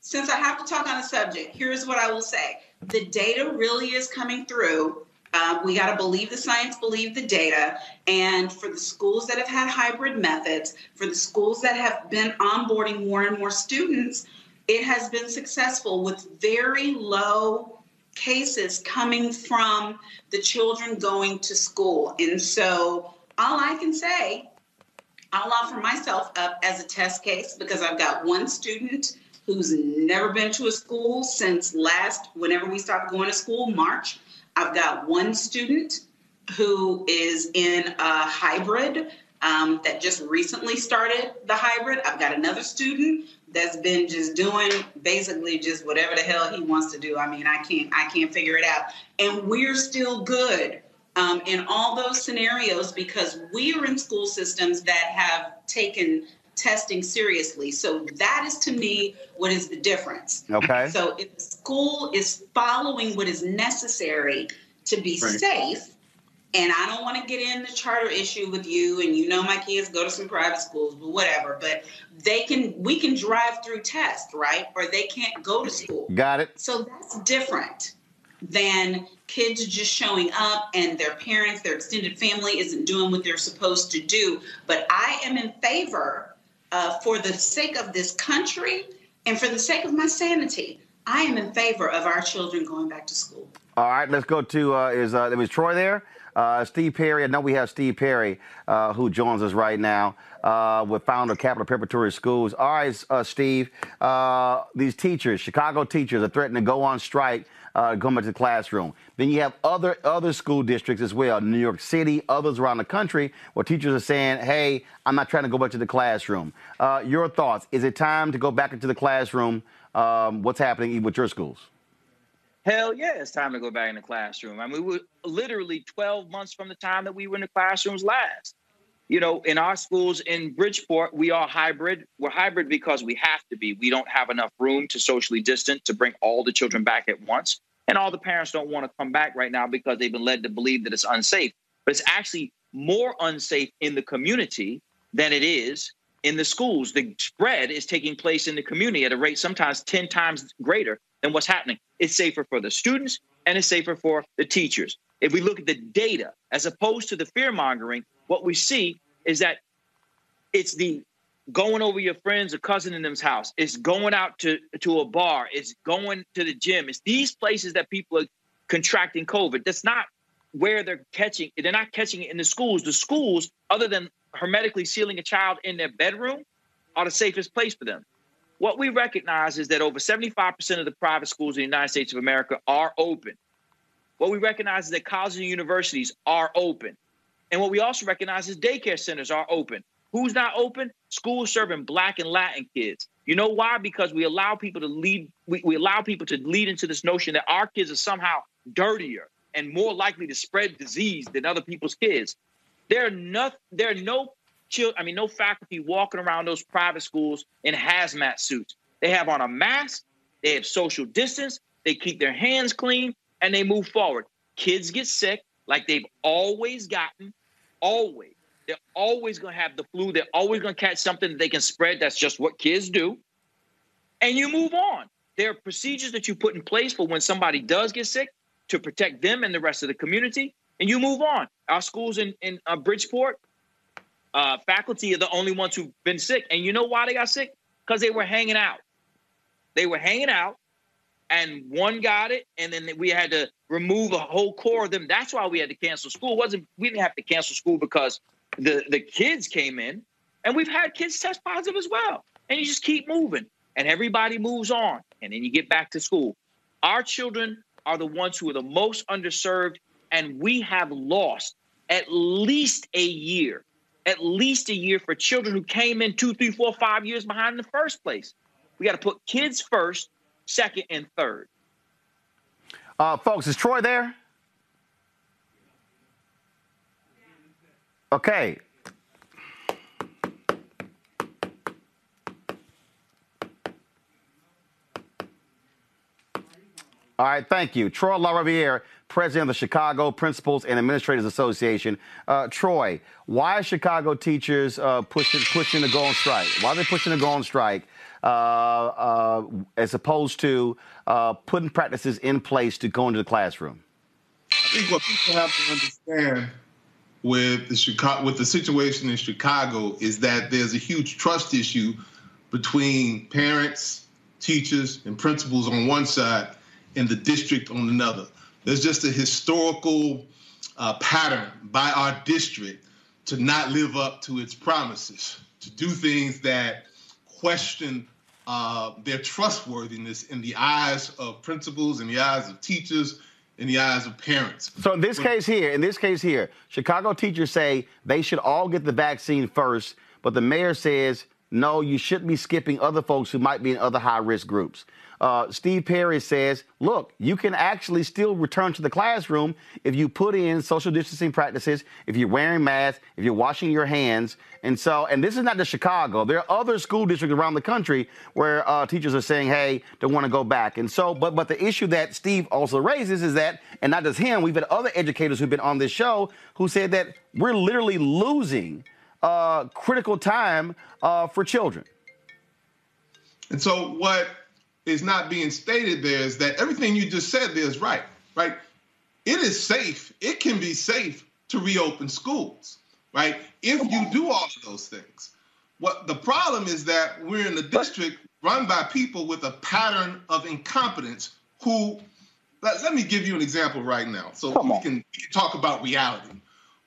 since I have to talk on the subject, here's what I will say: the data really is coming through. Um, we got to believe the science, believe the data. And for the schools that have had hybrid methods, for the schools that have been onboarding more and more students, it has been successful with very low cases coming from the children going to school. And so all I can say I'll offer myself up as a test case because I've got one student who's never been to a school since last, whenever we stopped going to school, March. I've got one student who is in a hybrid um, that just recently started the hybrid. I've got another student that's been just doing basically just whatever the hell he wants to do. I mean, I can't I can't figure it out. And we're still good um, in all those scenarios because we are in school systems that have taken testing seriously. So that is to me what is the difference. Okay. [laughs] So if the school is following what is necessary to be Right. safe, and I don't want to get in the charter issue with you, and you know my kids go to some private schools, but whatever. But they can, we can drive through test, right? Or they can't go to school. Got it. So that's different than kids just showing up and their parents, their extended family isn't doing what they're supposed to do. But I am in favor, uh, for the sake of this country and for the sake of my sanity, I am in favor of our children going back to school. All right, let's go to uh, is uh, was Troy there? Uh, Steve Perry. I know we have Steve Perry uh, who joins us right now uh, with founder Capital Preparatory Schools. All right, uh, Steve. Uh, these teachers, Chicago teachers, are threatening to go on strike. Uh, going back to the classroom. Then you have other other school districts as well, New York City, others around the country, where teachers are saying, "Hey, I'm not trying to go back to the classroom." Uh, your thoughts? Is it time to go back into the classroom? Um, what's happening even with your schools? Hell yeah, it's time to go back in the classroom. I mean, we were literally 12 months from the time that we were in the classrooms last. You know, in our schools in Bridgeport, we are hybrid. We're hybrid because we have to be. We don't have enough room to socially distance to bring all the children back at once. And all the parents don't want to come back right now because they've been led to believe that it's unsafe. But it's actually more unsafe in the community than it is in the schools. The spread is taking place in the community at a rate sometimes 10 times greater than what's happening. It's safer for the students and it's safer for the teachers. If we look at the data as opposed to the fear mongering, what we see is that it's the going over your friends or cousin in them's house. It's going out to, to a bar. It's going to the gym. It's these places that people are contracting COVID. That's not where they're catching. They're not catching it in the schools. The schools, other than hermetically sealing a child in their bedroom, are the safest place for them. What we recognize is that over 75% of the private schools in the United States of America are open. What we recognize is that colleges and universities are open. And what we also recognize is daycare centers are open. Who's not open? Schools serving black and Latin kids. You know why? Because we allow people to lead, we, we allow people to lead into this notion that our kids are somehow dirtier and more likely to spread disease than other people's kids. There are no, there are no children, I mean, no faculty walking around those private schools in hazmat suits. They have on a mask, they have social distance, they keep their hands clean, and they move forward. Kids get sick like they've always gotten, always. They're always going to have the flu. They're always going to catch something that they can spread. That's just what kids do. And you move on. There are procedures that you put in place for when somebody does get sick to protect them and the rest of the community, and you move on. Our schools in, in uh, Bridgeport, uh, faculty are the only ones who've been sick. And you know why they got sick? Because they were hanging out. They were hanging out, and one got it, and then we had to remove a whole core of them. That's why we had to cancel school. It wasn't we didn't have to cancel school because the the kids came in, and we've had kids test positive as well. And you just keep moving, and everybody moves on, and then you get back to school. Our children are the ones who are the most underserved, and we have lost at least a year, at least a year for children who came in two, three, four, five years behind in the first place. We got to put kids first, second, and third. Uh, folks, is Troy there? Okay. All right, thank you. Troy LaRiviere, president of the Chicago Principals and Administrators Association. Uh, Troy, why are Chicago teachers uh, pushing pushing to go on strike? Why are they pushing to go on strike uh, uh, as opposed to uh, putting practices in place to go into the classroom? I think what people have to understand with the Chicago, with the situation in Chicago is that there's a huge trust issue between parents, teachers, and principals on one side, and the district on another. There's just a historical uh, pattern by our district to not live up to its promises, to do things that question uh, their trustworthiness in the eyes of principals, in the eyes of teachers, in the eyes of parents. So in this case here, in this case here, Chicago teachers say they should all get the vaccine first, but the mayor says no, you shouldn't be skipping other folks who might be in other high risk groups. Uh, Steve Perry says, look, you can actually still return to the classroom if you put in social distancing practices, if you're wearing masks, if you're washing your hands. And so, and this is not just Chicago. There are other school districts around the country where uh, teachers are saying, hey, they want to go back. And so, but but the issue that Steve also raises is that, and not just him, we've had other educators who've been on this show who said that we're literally losing uh, critical time uh, for children. And so, what is not being stated there is that everything you just said there is right, right? It is safe. It can be safe to reopen schools, right? If you do all of those things. What the problem is that we're in a district run by people with a pattern of incompetence who let, let me give you an example right now so we can, we can talk about reality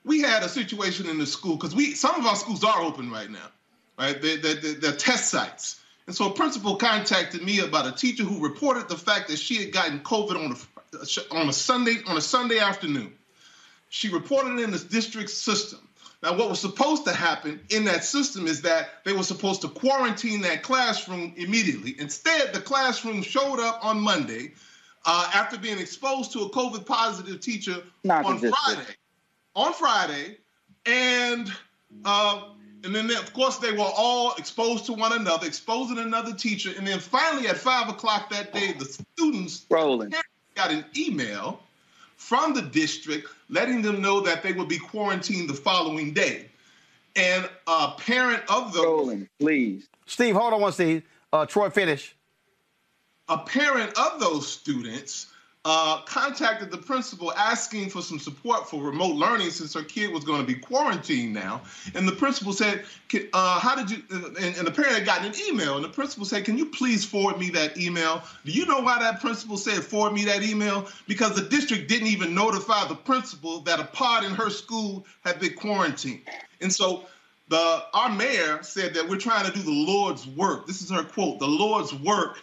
we had a situation in the school because we some of our schools are open right now, right? They're, they're, they're, test sites. And so a principal contacted me about a teacher who reported the fact that she had gotten COVID on a, on a Sunday on a Sunday afternoon. She reported it in the district system. Now, what was supposed to happen in that system is that they were supposed to quarantine that classroom immediately. Instead, the classroom showed up on Monday uh, after being exposed to a COVID positive teacher Not on Friday on Friday, and uh, and then they, of course they were all exposed to one another, exposing another teacher, and then finally at five o'clock that day, the students Rolling. got an email from the district letting them know that they would be quarantined the following day. And a parent of those Rolling, please. Steve, hold on one, Steve. Uh, Troy, finish. A parent of those students uh, contacted the principal asking for some support for remote learning since her kid was going to be quarantined now. And the principal said, uh, "How did you?" And, and the parent had gotten an email, and the principal said, "Can you please forward me that email?" Do you know why that principal said forward me that email? Because the district didn't even notify the principal that a pod in her school had been quarantined, and so. The, our mayor said that we're trying to do the Lord's work. This is her quote: "The Lord's work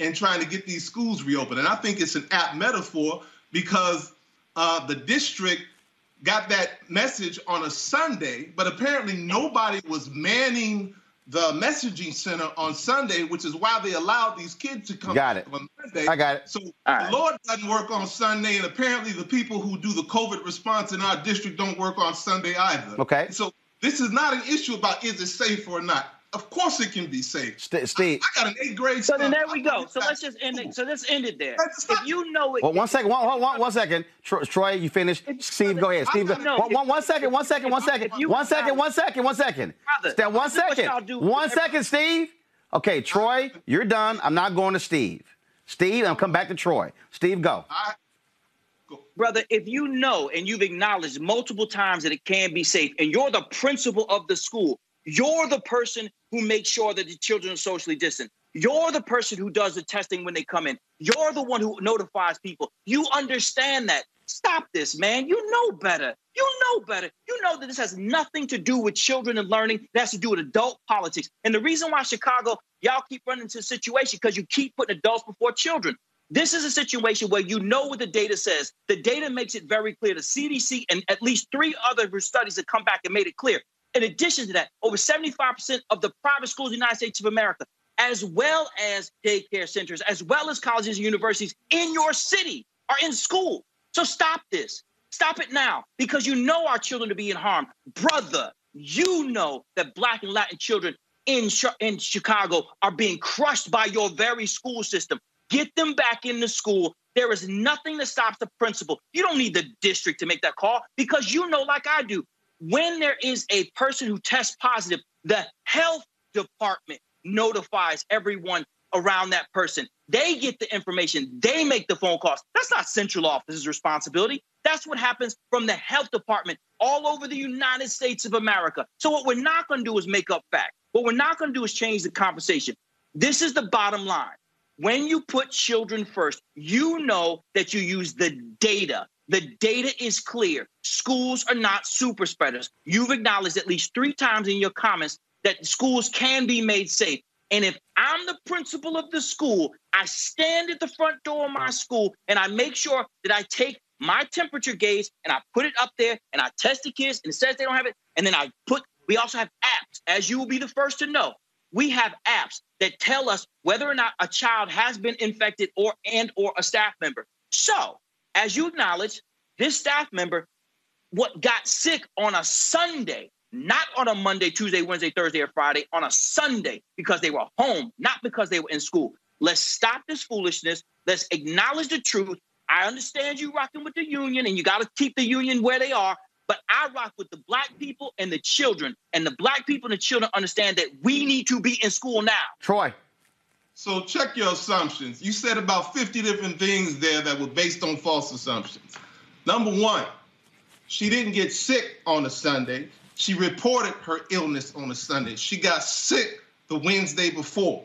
and trying to get these schools reopened. And I think it's an apt metaphor because uh, the district got that message on a Sunday, but apparently nobody was manning the messaging center on Sunday, which is why they allowed these kids to come got it. on Monday. I got it. So the Lord doesn't work on Sunday, and apparently the people who do the COVID response in our district don't work on Sunday either. Okay. So this is not an issue about is it safe or not. Of course, it can be safe. St- Steve, I, I, got an eighth grade. So then there we go. So let's just end it. So let's end it there. If you know it. Well, one second. One, one, one second. Troy, you finished. Steve, go ahead. Steve, go. One, one, one second. One second. One second. One second. One second. One second. Step. One second. One second, Steve. Okay, Troy, you're done. I'm not going to Steve. Steve, I'm come back to Troy. Steve, go. Brother, if you know and you've acknowledged multiple times that it can be safe, and you're the principal of the school, you're the person who makes sure that the children are socially distant. You're the person who does the testing when they come in. You're the one who notifies people. You understand that. Stop this, man. You know better. You know better. You know that this has nothing to do with children and learning. It has to do with adult politics. And the reason why Chicago, y'all keep running into a situation because you keep putting adults before children. This is a situation where you know what the data says. The data makes it very clear. The CDC and at least three other studies have come back and made it clear. In addition to that, over 75% of the private schools in the United States of America, as well as daycare centers, as well as colleges and universities in your city, are in school. So stop this. Stop it now because you know our children are being harmed. Brother, you know that Black and Latin children in, in Chicago are being crushed by your very school system. Get them back into school. There is nothing that stops the principal. You don't need the district to make that call because you know, like I do, when there is a person who tests positive, the health department notifies everyone around that person. They get the information, they make the phone calls. That's not central office's responsibility. That's what happens from the health department all over the United States of America. So, what we're not going to do is make up facts. What we're not going to do is change the conversation. This is the bottom line. When you put children first, you know that you use the data The data is clear. Schools are not super spreaders. You've acknowledged at least three times in your comments that schools can be made safe. And if I'm the principal of the school, I stand at the front door of my school and I make sure that I take my temperature gauge and I put it up there and I test the kids and it says they don't have it. And then I put, we also have apps, as you will be the first to know. We have apps that tell us whether or not a child has been infected or and or a staff member. So, as you acknowledge, this staff member what got sick on a Sunday, not on a Monday, Tuesday, Wednesday, Thursday, or Friday, on a Sunday because they were home, not because they were in school. Let's stop this foolishness. Let's acknowledge the truth. I understand you rocking with the union and you got to keep the union where they are, but I rock with the black people and the children. And the black people and the children understand that we need to be in school now. Troy. So check your assumptions. You said about 50 different things there that were based on false assumptions. Number one, she didn't get sick on a Sunday. She reported her illness on a Sunday. She got sick the Wednesday before.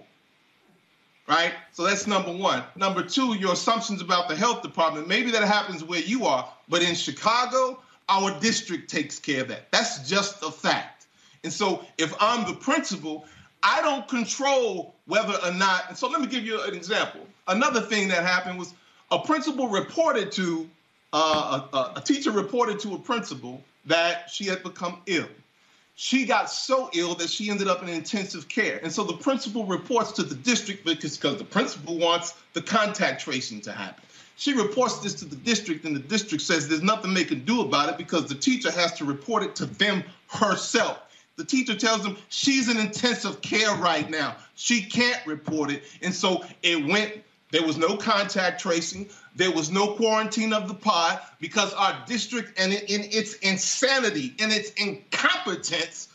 Right? So that's number one. Number two, your assumptions about the health department. Maybe that happens where you are, but in Chicago, our district takes care of that. That's just a fact. And so if I'm the principal, I don't control whether or not. And so let me give you an example. Another thing that happened was a principal reported to uh, a, a teacher reported to a principal that she had become ill. She got so ill that she ended up in intensive care. And so the principal reports to the district because, because the principal wants the contact tracing to happen. She reports this to the district, and the district says there's nothing they can do about it because the teacher has to report it to them herself. The teacher tells them she's in intensive care right now. She can't report it. And so it went, there was no contact tracing. There was no quarantine of the pod because our district and in its insanity and its incompetence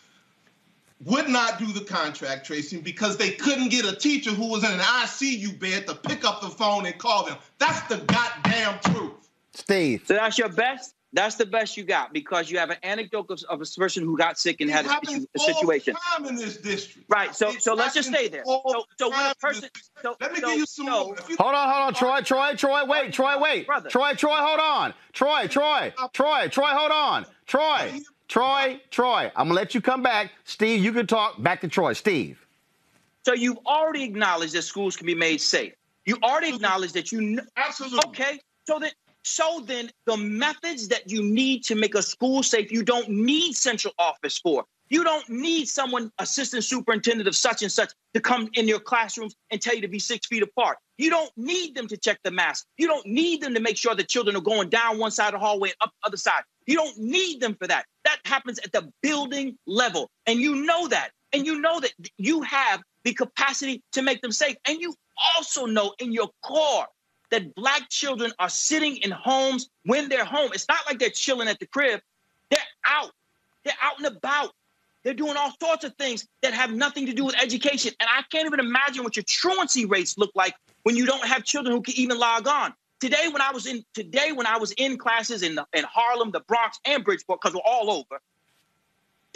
would not do the contract tracing because they couldn't get a teacher who was in an ICU bed to pick up the phone and call them. That's the goddamn truth. Steve. So that's your best? That's the best you got because you have an anecdote of, of a person who got sick and It had a, happens situ- a all the situation. time in this district. Right. So It so let's just stay there. all So so when a person so Let me so, give you some so, more. You- Hold on, hold on, Troy, Troy, Troy, wait, Troy, wait. Brother. Troy, Troy, hold on. Troy, Troy, Troy, Troy, hold on. Troy, Troy, Troy. I'm gonna let you come back. Steve, you can talk. Back to Troy. Steve. So you've already acknowledged that schools can be made safe. You already acknowledged that you kn- Absolutely. okay. So then, so then, the methods that you need to make a school safe, you don't need central office for. You don't need someone, assistant superintendent of such and such, to come in your classrooms and tell you to be six feet apart. You don't need them to check the mask. You don't need them to make sure the children are going down one side of the hallway and up the other side. You don't need them for that. That happens at the building level. And you know that. And you know that you have the capacity to make them safe. And you also know in your core that black children are sitting in homes when they're home. It's not like they're chilling at the crib. They're out. They're out and about. They're doing all sorts of things that have nothing to do with education. And I can't even imagine what your truancy rates look like when you don't have children who can even log on. Today, when I was in today, when I was in classes in the, in Harlem, the Bronx, and Bridgeport, because we're all over,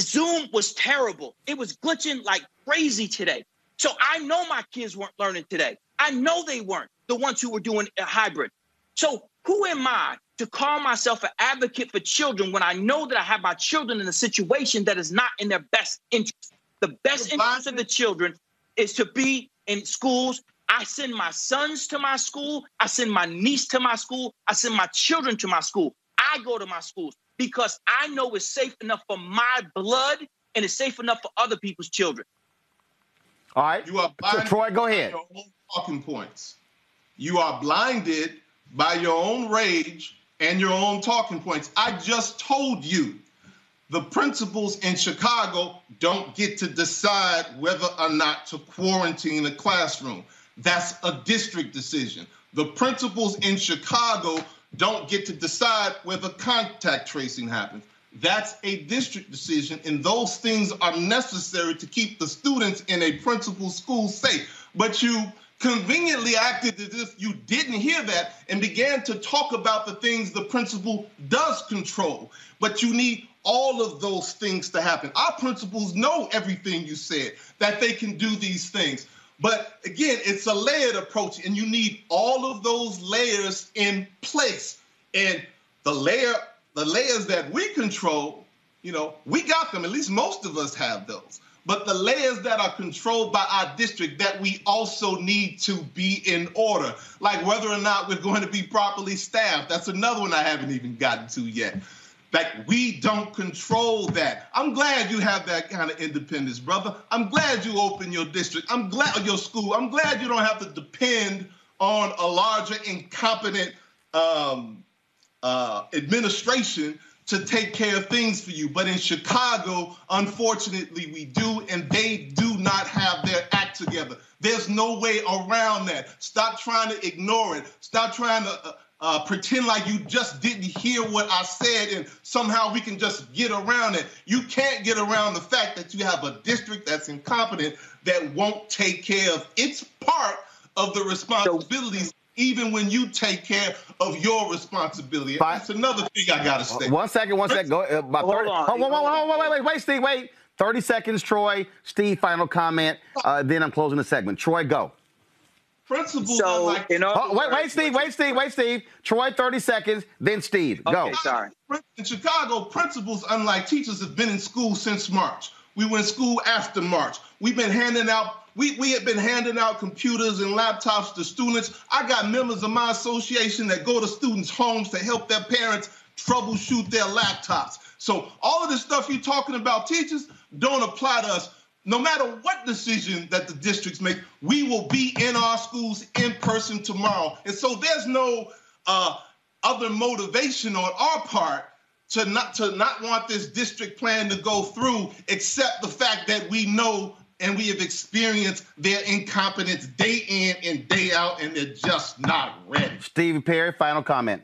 Zoom was terrible. It was glitching like crazy today. So I know my kids weren't learning today. I know they weren't the ones who were doing a hybrid. So who am I to call myself an advocate for children when I know that I have my children in a situation that is not in their best interest? The best interest of the children is to be in schools. I send my sons to my school. I send my niece to my school. I send my children to my school. I go to my schools because I know it's safe enough for my blood and it's safe enough for other people's children. All right. You are So, Troy, go ahead. Your own talking points. You are blinded by your own rage and your own talking points. I just told you the principals in Chicago don't get to decide whether or not to quarantine a classroom. That's a district decision. The principals in Chicago don't get to decide whether contact tracing happens. That's a district decision, and those things are necessary to keep the students in a principal school safe. But you conveniently acted as if you didn't hear that and began to talk about the things the principal does control. But you need all of those things to happen. Our principals know everything you said, that they can do these things. But again, it's a layered approach, and you need all of those layers in place. And the layer, the layers that we control, you know, we got them. At least most of us have those. But the layers that are controlled by our district that we also need to be in order, like whether or not we're going to be properly staffed. That's another one I haven't even gotten to yet. Like we don't control that. I'm glad you have that kind of independence, brother. I'm glad you open your district. I'm glad your school. I'm glad you don't have to depend on a larger incompetent um, uh, administration to take care of things for you. But in Chicago, unfortunately, we do, and they do not have their act together. There's no way around that. Stop trying to ignore it. Stop trying to uh, uh, pretend like you just didn't hear what I said and somehow we can just get around it. You can't get around the fact that you have a district that's incompetent that won't take care of its part of the responsibilities even when you take care of your responsibility. That's another thing I gotta say. One second, one second. Go. Uh, about Hold 30, on. Hold, hold, hold, hold, wait, wait, wait, wait, Steve, wait. 30 seconds, Troy. Steve, final comment. Uh, then I'm closing the segment. Troy, go. Principles So, unlike in other Oh, wait, wait, Steve, wait, Steve, wait, Steve. Troy, 30 seconds. Then Steve, go. Sorry. In Chicago, principals, unlike teachers, have been in school since March. We were in school after March. We've been handing out, we, we have been handing out computers and laptops to students. I got members of my association that go to students' homes to help their parents troubleshoot their laptops. So all of this stuff you're talking about, teachers, don't apply to us. No matter what decision that the districts make, we will be in our schools in person tomorrow. And so there's no uh, other motivation on our part to not to not want this district plan to go through, except the fact that we know and we have experienced their incompetence day in and day out, and they're just not ready. Steve Perry, final comment.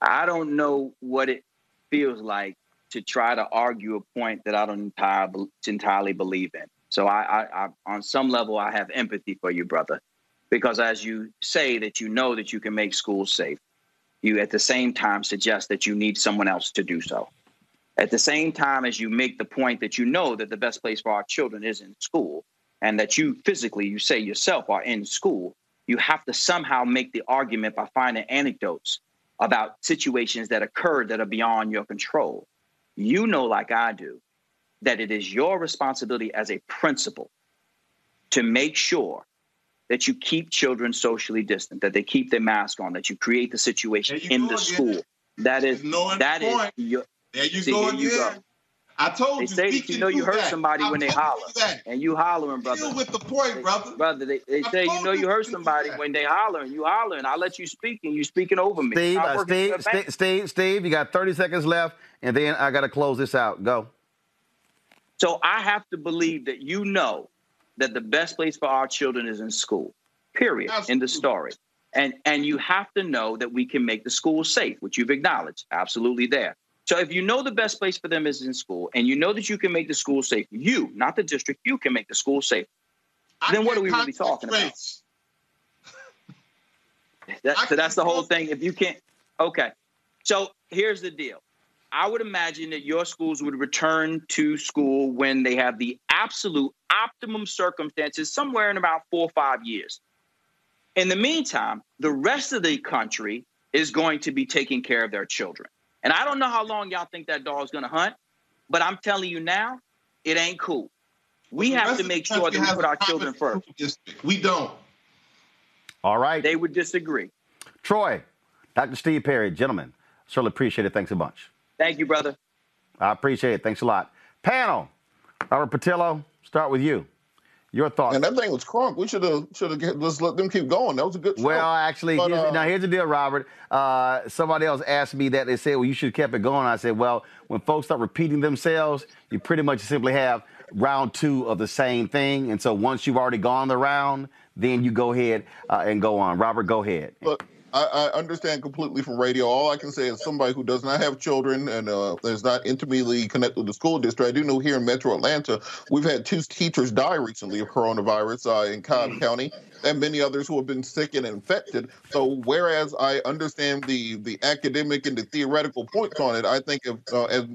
I don't know what it feels like to try to argue a point that I don't entire, entirely believe in. So I, I, I, on some level, I have empathy for you, brother, because as you say that you know that you can make schools safe, you at the same time suggest that you need someone else to do so. At the same time as you make the point that you know that the best place for our children is in school, and that you physically, you say yourself, are in school, you have to somehow make the argument by finding anecdotes about situations that occurred that are beyond your control. You know, like I do, that it is your responsibility as a principal to make sure that you keep children socially distant, that they keep their mask on, that you create the situation in the again. school. That is that is your There you See, go here you go. I told They you. say you know you hurt that. somebody I when they told you holler, that. and you hollering, brother. Deal with the point, brother. Brother, they, they say you know you hurt somebody when they hollering. You hollering. I let you speak, and you speaking over me. Steve, uh, Steve, Steve. Steve, Steve, you got 30 seconds left, and then I got to close this out. Go. So I have to believe that you know that the best place for our children is in school. Period. In the story. And and you have to know that we can make the school safe, which you've acknowledged. Absolutely there. So if you know the best place for them is in school, and you know that you can make the school safe, you, not the district, you can make the school safe. then what are we really talking about? That, so that's the whole thing. If you can't, okay. So here's the deal. I would imagine that your schools would return to school when they have the absolute optimum circumstances, somewhere in about four or five years. In the meantime, the rest of the country is going to be taking care of their children. And I don't know how long y'all think that dog's going to hunt, but I'm telling you now, it ain't cool. We have to make sure that we put our children first. district. We don't. All right. They would disagree. Troy, Dr. Steve Perry, gentlemen, certainly appreciate it. Thanks a bunch. Thank you, brother. I appreciate it. Thanks a lot. Panel, Robert Patillo, start with you. Your thoughts. And that thing was crunk. We should have should have just let them keep going. That was a good show. Well, actually, But, here's, uh, now here's the deal, Robert. Uh, somebody else asked me that. They said, well, you should have kept it going. I said, well, when folks start repeating themselves, you pretty much simply have round two of the same thing. And so once you've already gone the round, then you go ahead uh, and go on. Robert, go ahead. I, I understand completely from radio. All I can say is somebody who does not have children and uh, is not intimately connected with the school district. I do know here in Metro Atlanta, we've had two teachers die recently of coronavirus uh, in Cobb County. And many others who have been sick and infected. So whereas I understand the the academic and the theoretical points on it, I think if, uh, as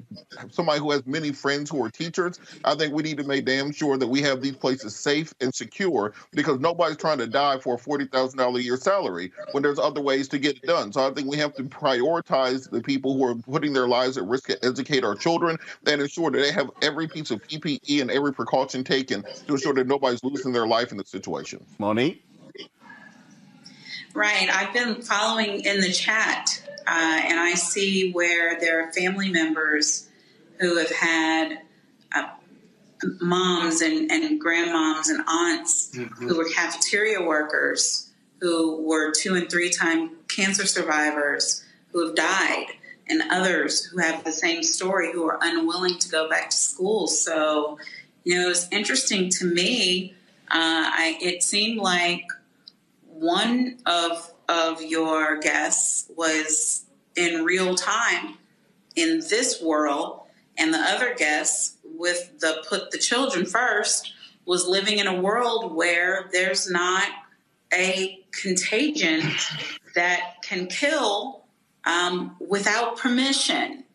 somebody who has many friends who are teachers, I think we need to make damn sure that we have these places safe and secure because nobody's trying to die for a forty thousand dollar a year salary when there's other ways to get it done. So I think we have to prioritize the people who are putting their lives at risk to educate our children and ensure that they have every piece of PPE and every precaution taken to ensure that nobody's losing their life in the situation. Monique? Right. I've been following in the chat, uh, and I see where there are family members who have had uh, moms and, and grandmoms and aunts Mm-hmm. who were cafeteria workers, who were two and three time cancer survivors who have died, and others who have the same story who are unwilling to go back to school. So, you know, it was interesting to me. Uh, I, it seemed like one of of your guests was in real time in this world, and the other guest with the put the children first was living in a world where there's not a contagion that can kill um, without permission,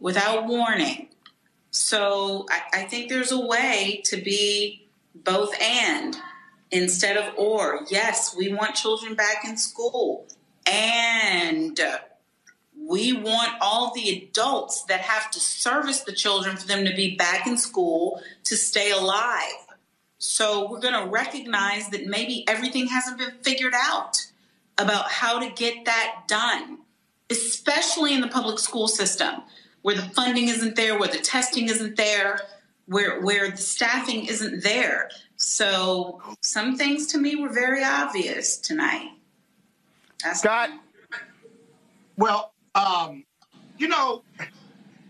without warning. So I, I think there's a way to be both and instead of or. Yes, we want children back in school. And we want all the adults that have to service the children for them to be back in school to stay alive. So we're going to recognize that maybe everything hasn't been figured out about how to get that done, especially in the public school system where the funding isn't there, where the testing isn't there, where where the staffing isn't there. So some things to me were very obvious tonight. That's Scott. Well, um, you know,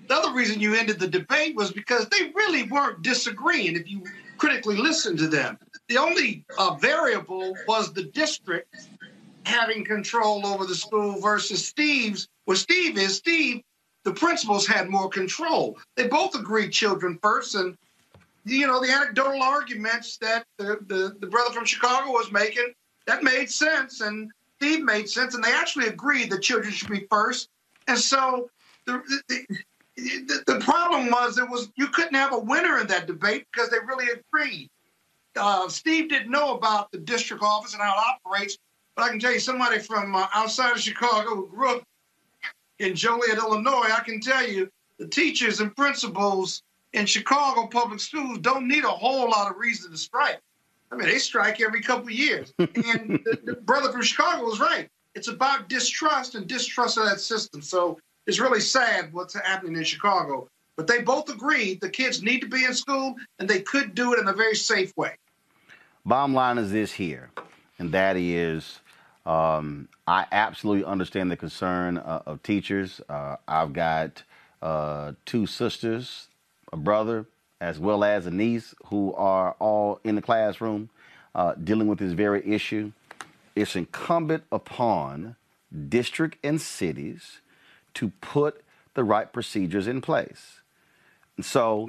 the other reason you ended the debate was because they really weren't disagreeing if you critically listened to them. The only uh, variable was the district having control over the school versus Steve's. Where Steve is, Steve, the principals had more control. They both agreed children first, and you know the anecdotal arguments that the, the, the brother from Chicago was making that made sense, and Steve made sense, and they actually agreed that children should be first. And so the the, the, the problem was it was you couldn't have a winner in that debate because they really agreed. Uh, Steve didn't know about the district office and how it operates, but I can tell you somebody from uh, outside of Chicago who grew up in Joliet, Illinois, I can tell you the teachers and principals in Chicago public schools don't need a whole lot of reason to strike. I mean, they strike every couple of years. And [laughs] the, the brother from Chicago was right. It's about distrust and distrust of that system. So it's really sad what's happening in Chicago. But they both agreed the kids need to be in school and they could do it in a very safe way. Bottom line is this here, and that is um, I absolutely understand the concern uh, of teachers. Uh, I've got uh, two sisters, a brother, as well as a niece who are all in the classroom uh, dealing with this very issue. It's incumbent upon district and cities to put the right procedures in place. And so,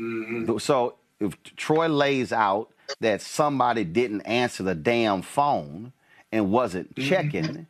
so if Troy lays out that somebody didn't answer the damn phone and wasn't checking,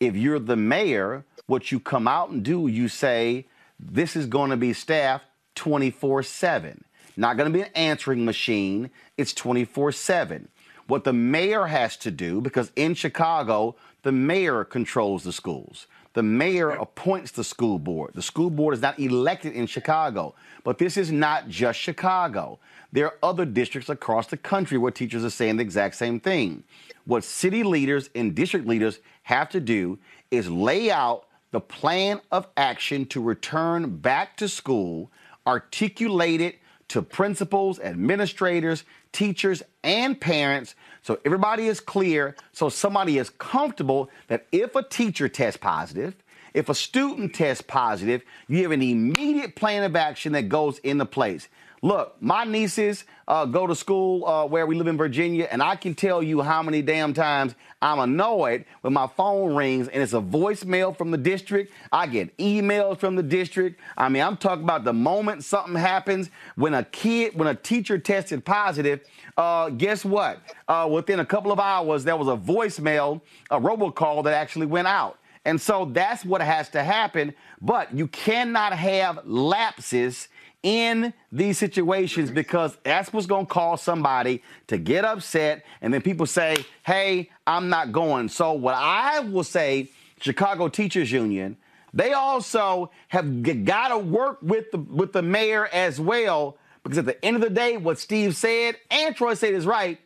if you're the mayor, what you come out and do, you say, this is going to be staffed 24 7. Not going to be an answering machine, it's 24 7. What the mayor has to do, because in Chicago, the mayor controls the schools. The mayor appoints the school board. The school board is not elected in Chicago. But this is not just Chicago. There are other districts across the country where teachers are saying the exact same thing. What city leaders and district leaders have to do is lay out the plan of action to return back to school, articulate it to principals, administrators, teachers, and parents so everybody is clear, so somebody is comfortable that if a teacher tests positive, if a student tests positive, you have an immediate plan of action that goes into place. Look, my nieces uh, go to school uh, where we live in Virginia, and I can tell you how many damn times I'm annoyed when my phone rings and it's a voicemail from the district. I get emails from the district. I mean, I'm talking about the moment something happens when a kid, when a teacher tested positive. Uh, guess what? Uh, within a couple of hours, there was a voicemail, a robocall that actually went out. And so that's what has to happen. But you cannot have lapses in these situations because that's what's going to cause somebody to get upset and then people say hey i'm not going. So what i will say chicago teachers union they also have got to work with the with the mayor as well because at the end of the day what steve said and troy said is right.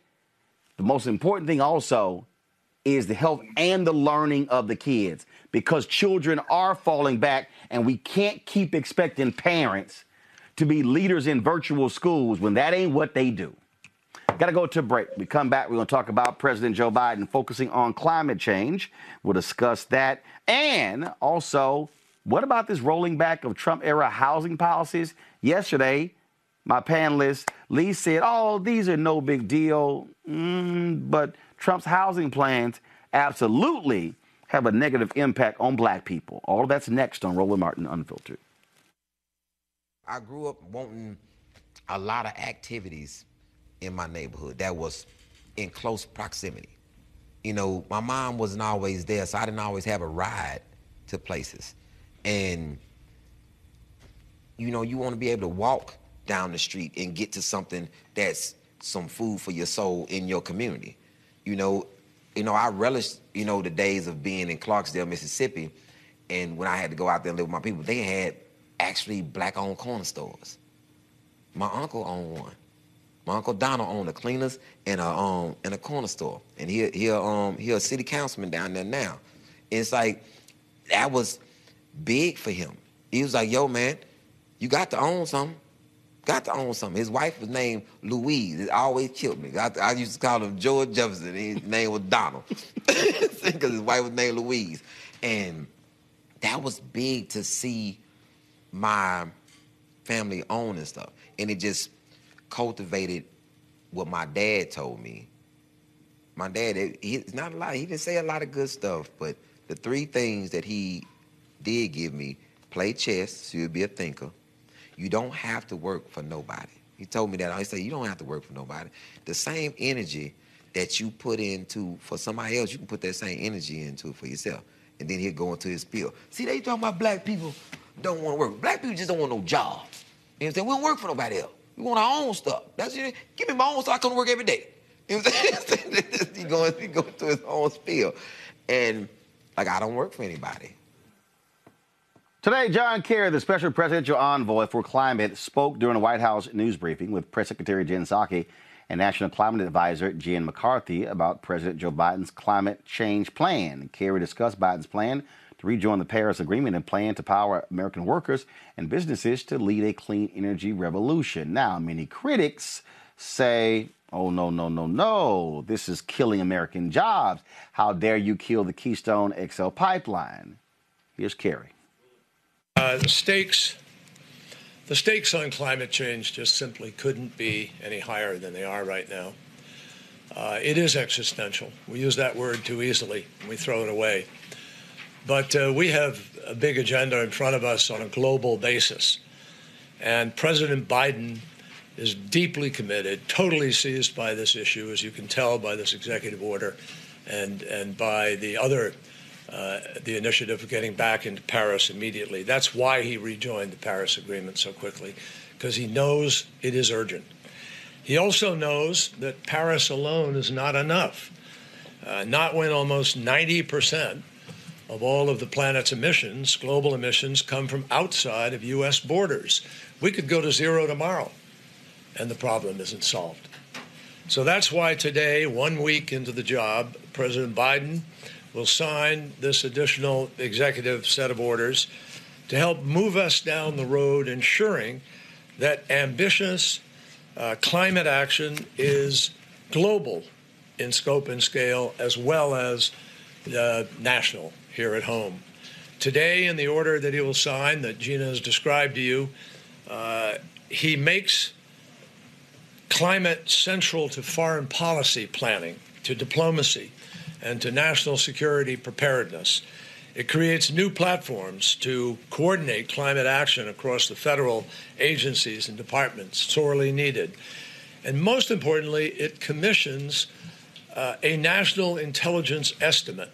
The most important thing also is the health and the learning of the kids because children are falling back and we can't keep expecting parents to be leaders in virtual schools when that ain't what they do. Got to go to break. We come back. We're going to talk about President Joe Biden focusing on climate change. We'll discuss that. And also, what about this rolling back of Trump era housing policies? Yesterday, my panelist Lee said, Oh, these are no big deal. Mm, but Trump's housing plans absolutely have a negative impact on black people. All that's next on Roland Martin Unfiltered. I grew up wanting a lot of activities in my neighborhood that was in close proximity. You know, my mom wasn't always there, so I didn't always have a ride to places. And, you know, you want to be able to walk down the street and get to something that's some food for your soul in your community. You know, you know, I relished, you know, the days of being in Clarksdale, Mississippi, and when I had to go out there and live with my people, they had actually black-owned corner stores. My uncle owned one. My uncle Donald owned a cleaners and a um and a corner store, and he he um he a city councilman down there now. And it's like that was big for him. He was like, "Yo, man, you got to own something. Got to own something." His wife was named Louise. It always killed me. I, I used to call him George Jefferson. His [laughs] name was Donald [laughs] because his wife was named Louise, and that was big to see my family owned and stuff. And it just cultivated what my dad told me. My dad, he's not a lot, he didn't say a lot of good stuff, but the three things that he did give me play chess, so you'll be a thinker. You don't have to work for nobody. He told me that. I said, you don't have to work for nobody. The same energy that you put into for somebody else, you can put that same energy into for yourself. And then he'll go into his spiel. See, they talking about black people don't want to work. Black people just don't want no job. You know what I'm saying? We don't work for nobody else. We want our own stuff. That's it. Give me my own stuff. I come to work every day. You know what I'm saying? [laughs] he going, he going through his own spiel. And like I don't work for anybody. Today, John Kerry, the special presidential envoy for climate, spoke during a White House news briefing with Press Secretary Jen Psaki and National Climate Advisor Gina McCarthy about President Joe Biden's climate change plan. Kerry discussed Biden's plan to rejoin the Paris Agreement and plan to power American workers and businesses to lead a clean energy revolution. Now, many critics say, oh, no, no, no, no, this is killing American jobs. How dare you kill the Keystone XL pipeline? Here's Kerry. Uh, the stakes. The stakes on climate change just simply couldn't be any higher than they are right now. Uh, it is existential. We use that word too easily we throw it away. But uh, we have a big agenda in front of us on a global basis. And President Biden is deeply committed, totally seized by this issue, as you can tell by this executive order and, and by the other, uh, the initiative of getting back into Paris immediately. That's why he rejoined the Paris Agreement so quickly, because he knows it is urgent. He also knows that Paris alone is not enough. Uh, not when almost 90 percent of all of the planet's emissions, global emissions, come from outside of U.S. borders. We could go to zero tomorrow, and the problem isn't solved. So that's why today, one week into the job, President Biden will sign this additional executive set of orders to help move us down the road, ensuring that ambitious uh, climate action is global in scope and scale as well as uh, national here at home. Today, in the order that he will sign, that Gina has described to you, uh, he makes climate central to foreign policy planning, to diplomacy, and to national security preparedness. It creates new platforms to coordinate climate action across the federal agencies and departments, sorely needed. And most importantly, it commissions uh, a national intelligence estimate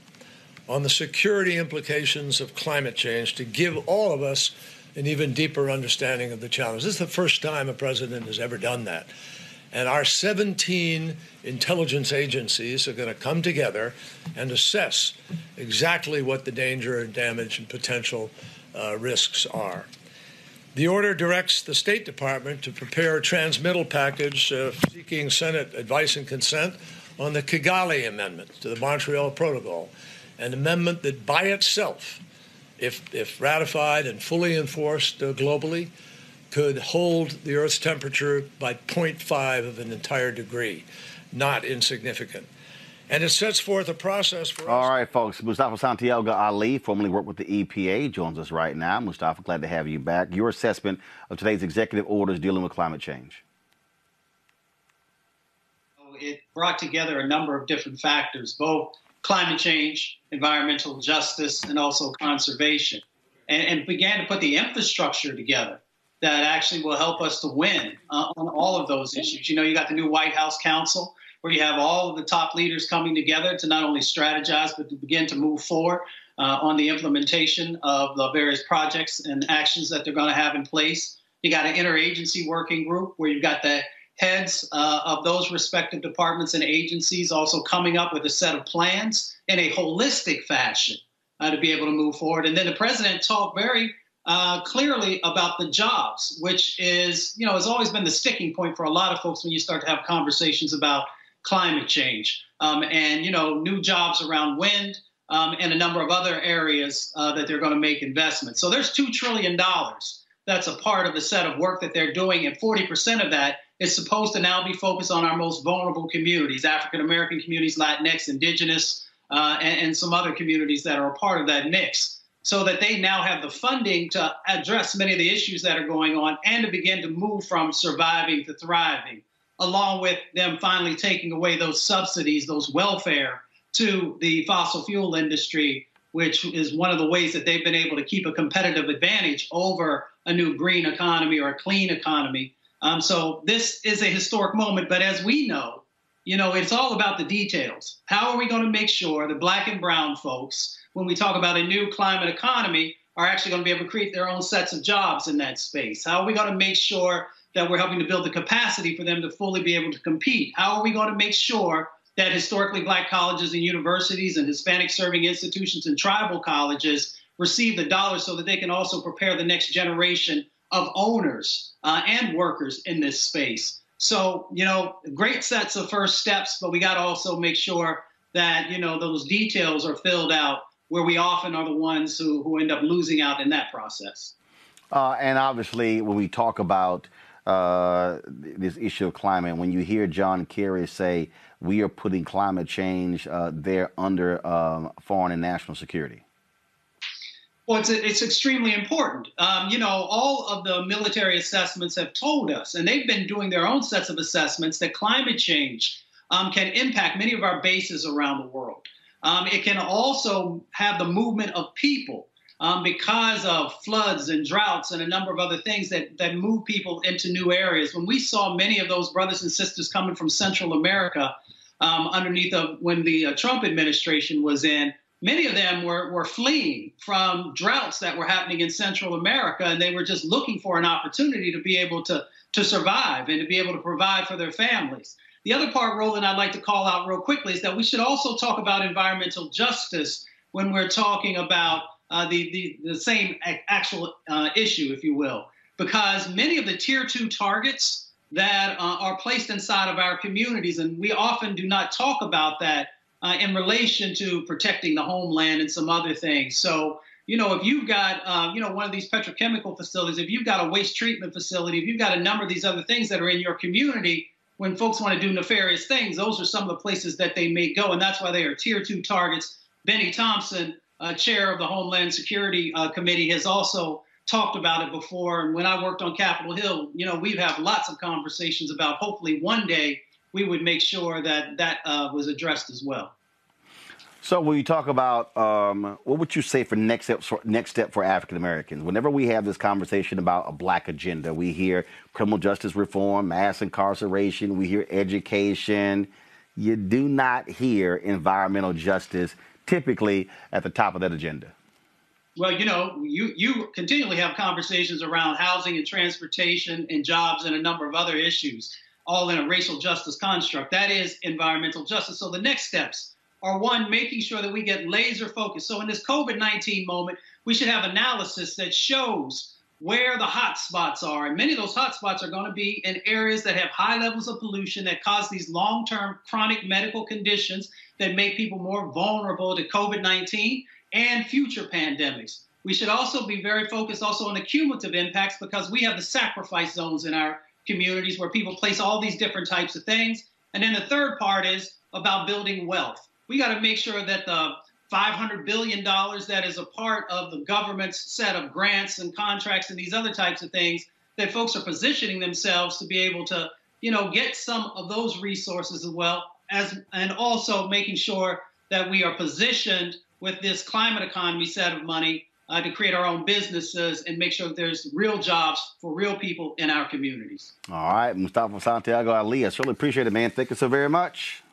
on the security implications of climate change to give all of us an even deeper understanding of the challenge. This is the first time a president has ever done that. And our 17 intelligence agencies are going to come together and assess exactly what the danger and damage and potential uh, risks are. The order directs the State Department to prepare a transmittal package uh, seeking Senate advice and consent on the Kigali Amendment to the Montreal Protocol, an amendment that by itself, if, if ratified and fully enforced uh, globally, could hold the Earth's temperature by 0.5 of an entire degree. Not insignificant. And it sets forth a process for All right, folks. Mustafa Santiago Ali, formerly worked with the EPA, joins us right now. Mustafa, glad to have you back. Your assessment of today's executive orders dealing with climate change. It brought together a number of different factors, both climate change, environmental justice, and also conservation, and, and began to put the infrastructure together that actually will help us to win uh, on all of those issues. You know, you got the new White House Council where you have all of the top leaders coming together to not only strategize but to begin to move forward uh, on the implementation of the various projects and actions that they're going to have in place. You got an interagency working group where you've got the heads uh, of those respective departments and agencies also coming up with a set of plans in a holistic fashion uh, to be able to move forward. And then the president talked very uh, clearly about the jobs, which is, you know, has always been the sticking point for a lot of folks when you start to have conversations about climate change um, and, you know, new jobs around wind um, and a number of other areas uh, that they're going to make investments. So there's $2 trillion that's a part of the set of work that they're doing, and 40% of that is supposed to now be focused on our most vulnerable communities African American communities, Latinx, Indigenous, uh, and, and some other communities that are a part of that mix so that they now have the funding to address many of the issues that are going on and to begin to move from surviving to thriving, along with them finally taking away those subsidies, those welfare to the fossil fuel industry, which is one of the ways that they've been able to keep a competitive advantage over a new green economy or a clean economy. Um, so this is a historic moment, but as we know, you know, it's all about the details. How are we going to make sure the black and brown folks when we talk about a new climate economy, are actually going to be able to create their own sets of jobs in that space? How are we going to make sure that we're helping to build the capacity for them to fully be able to compete? How are we going to make sure that historically black colleges and universities and Hispanic serving institutions and tribal colleges receive the dollars so that they can also prepare the next generation of owners uh, and workers in this space? So, you know, great sets of first steps, but we got to also make sure that, you know, those details are filled out where we often are the ones who, who end up losing out in that process. Uh, and obviously, when we talk about uh, this issue of climate, when you hear John Kerry say we are putting climate change uh, there under um, foreign and national security. Well, it's, it's extremely important. Um, you know, all of the military assessments have told us, and they've been doing their own sets of assessments, that climate change um, can impact many of our bases around the world. Um, it can also have the movement of people um, because of floods and droughts and a number of other things that, that move people into new areas. When we saw many of those brothers and sisters coming from Central America um, underneath of when the uh, Trump administration was in, many of them were, were fleeing from droughts that were happening in Central America, and they were just looking for an opportunity to be able to, to survive and to be able to provide for their families. The other part, Roland, I'd like to call out real quickly is that we should also talk about environmental justice when we're talking about uh, the, the, the same actual uh, issue, if you will, because many of the tier two targets that uh, are placed inside of our communities, and we often do not talk about that uh, in relation to protecting the homeland and some other things. So, you know, if you've got, uh, you know, one of these petrochemical facilities, if you've got a waste treatment facility, if you've got a number of these other things that are in your community, when folks want to do nefarious things, those are some of the places that they may go, and that's why they are tier two targets. Bennie Thompson, uh, chair of the Homeland Security uh, Committee, has also talked about it before. And when I worked on Capitol Hill, you know, we've had lots of conversations about hopefully one day we would make sure that that uh, was addressed as well. So when you talk about um, what would you say for next step for next step for African Americans? Whenever we have this conversation about a black agenda, we hear criminal justice reform, mass incarceration, we hear education. You do not hear environmental justice typically at the top of that agenda. Well, you know, you you continually have conversations around housing and transportation and jobs and a number of other issues, all in a racial justice construct. That is environmental justice. So the next steps are one, making sure that we get laser focused. So in this COVID 19 moment, we should have analysis that shows where the hot spots are. And many of those hot spots are going to be in areas that have high levels of pollution that cause these long term chronic medical conditions that make people more vulnerable to COVID 19 and future pandemics. We should also be very focused also on the cumulative impacts because we have the sacrifice zones in our communities where people place all these different types of things. And then the third part is about building wealth we got to make sure that the $500 billion that is a part of the government's set of grants and contracts and these other types of things, that folks are positioning themselves to be able to, you know, get some of those resources as well as, and also making sure that we are positioned with this climate economy set of money uh, to create our own businesses and make sure that there's real jobs for real people in our communities. All right, Mustafa Santiago Ali, I certainly appreciate it, man. Thank you so very much.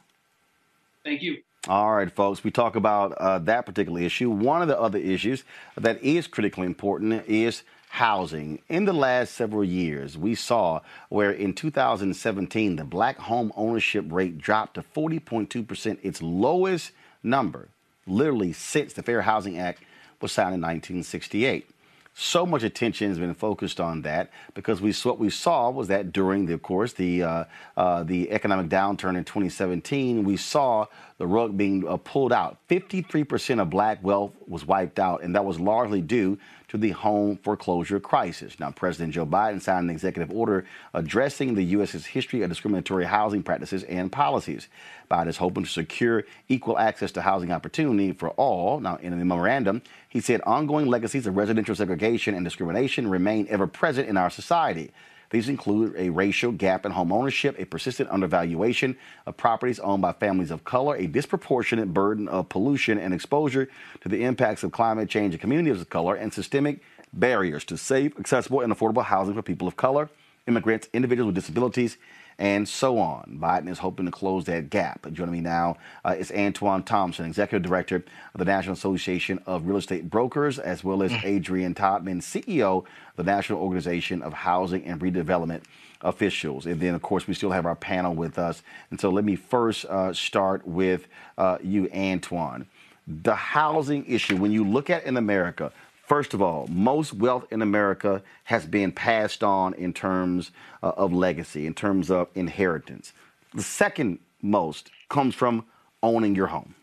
Thank you. All right, folks, we talk about uh, that particular issue. One of the other issues that is critically important is housing. In the last several years, we saw where in 2017, the black home ownership rate dropped to 40.2%, its lowest number, literally since the Fair Housing Act was signed in 1968 so much attention has been focused on that because we what we saw was that during the of course the uh, uh, the economic downturn in 2017 we saw the rug being uh, pulled out 53% of black wealth was wiped out and that was largely due to the home foreclosure crisis. Now, President Joe Biden signed an executive order addressing the U.S.'s history of discriminatory housing practices and policies. Biden is hoping to secure equal access to housing opportunity for all. Now, in the memorandum, he said ongoing legacies of residential segregation and discrimination remain ever present in our society. These include a racial gap in home ownership, a persistent undervaluation of properties owned by families of color, a disproportionate burden of pollution and exposure to the impacts of climate change in communities of color, and systemic barriers to safe, accessible, and affordable housing for people of color, immigrants, individuals with disabilities, and so on. Biden is hoping to close that gap. Joining me now uh, is Antoine Thompson, Executive Director of the National Association of Real Estate Brokers, as well as mm. Adrianne Todman, CEO of the National Organization of Housing and Redevelopment Officials. And then, of course, we still have our panel with us. And so let me first uh, start with uh, you, Antoine. The housing issue, when you look at in America, First of all, most wealth in America has been passed on in terms uh, of legacy, in terms of inheritance. The second most comes from owning your home.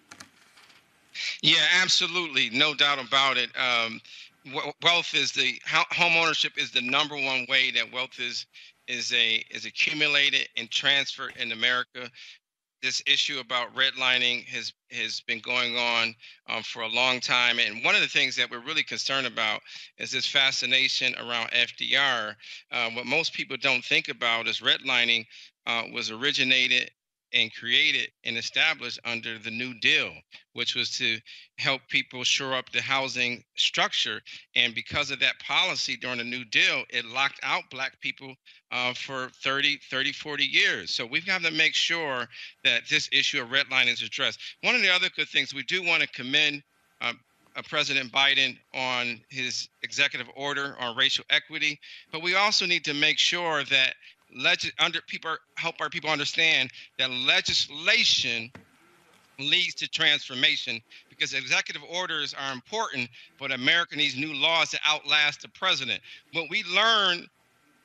Yeah, absolutely, no doubt about it. Um, wealth is the home ownership is the number one way that wealth is is a is accumulated and transferred in America this issue about redlining has has been going on um, for a long time, and one of the things that we're really concerned about is this fascination around FDR. Uh, what most people don't think about is redlining uh, was originated and created and established under the New Deal, which was to help people shore up the housing structure. And because of that policy during the New Deal, it locked out Black people uh, for 30, 30, 40 years. So we've got to make sure that this issue of redlining is addressed. One of the other good things we do want to commend uh, uh, President Biden on his executive order on racial equity, but we also need to make sure that legis- under people help our people understand that legislation leads to transformation because executive orders are important, but America needs new laws to outlast the president. What we learned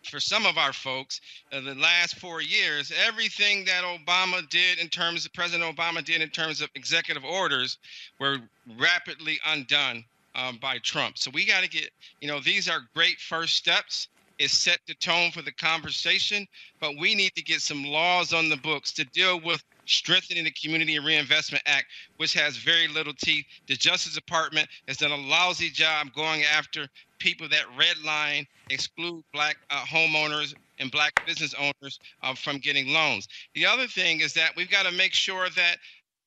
for some of our folks uh, the last four years, everything that Obama did in terms of President Obama did in terms of executive orders were rapidly undone um, by Trump. So we got to get, you know, these are great first steps is set the tone for the conversation, but we need to get some laws on the books to deal with strengthening the Community Reinvestment Act, which has very little teeth. The Justice Department has done a lousy job going after people that redline, exclude black uh, homeowners and black business owners uh, from getting loans. The other thing is that we've got to make sure that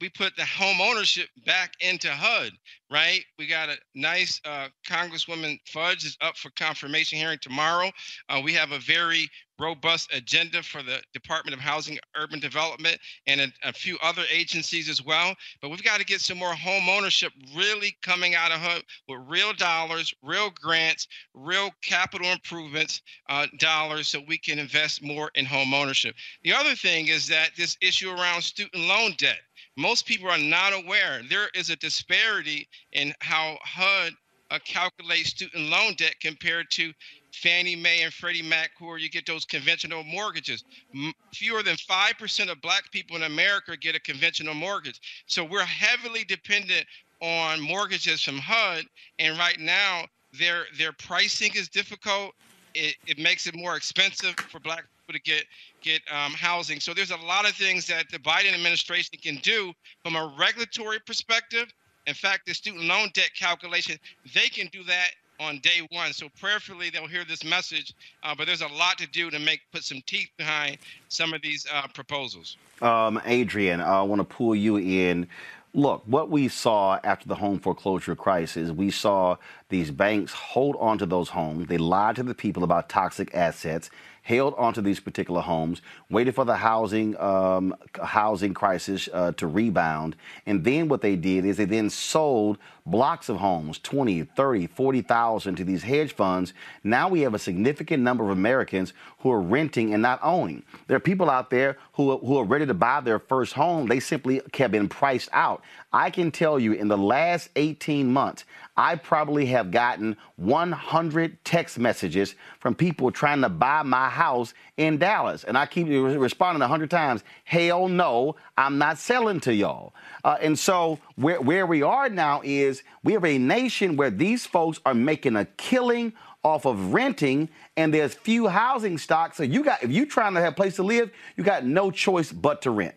we put the home ownership back into HUD, right? We got a nice uh, Congresswoman Fudge is up for confirmation hearing tomorrow. Uh, we have a very robust agenda for the Department of Housing Urban Development and a, a few other agencies as well. But we've got to get some more home ownership really coming out of HUD with real dollars, real grants, real capital improvements uh, dollars so we can invest more in home ownership. The other thing is that this issue around student loan debt most people are not aware there is a disparity in how HUD uh, calculates student loan debt compared to Fannie Mae and Freddie Mac, who are you get those conventional mortgages. M- fewer than 5% of black people in America get a conventional mortgage. So we're heavily dependent on mortgages from HUD. And right now, their their pricing is difficult. It, it makes it more expensive for black people to get get um, housing. So there's a lot of things that the Biden administration can do from a regulatory perspective. In fact, the student loan debt calculation, they can do that on day one. So prayerfully, they'll hear this message. Uh, but there's a lot to do to make put some teeth behind some of these uh, proposals. Um, Adrianne, I want to pull you in. Look, what we saw after the home foreclosure crisis, we saw these banks hold on to those homes. They lied to the people about toxic assets held onto these particular homes, waited for the housing um, housing crisis uh, to rebound, and then what they did is they then sold blocks of homes, 20, 30, 40,000 to these hedge funds. Now we have a significant number of Americans who are renting and not owning. There are people out there who, who are ready to buy their first home. They simply have been priced out. I can tell you in the last 18 months, I probably have gotten 100 text messages from people trying to buy my house in Dallas. And I keep responding 100 times, hell no, I'm not selling to y'all. Uh, and so where, where we are now is we have a nation where these folks are making a killing off of renting and there's few housing stocks. So you got, if you're trying to have a place to live, you got no choice but to rent.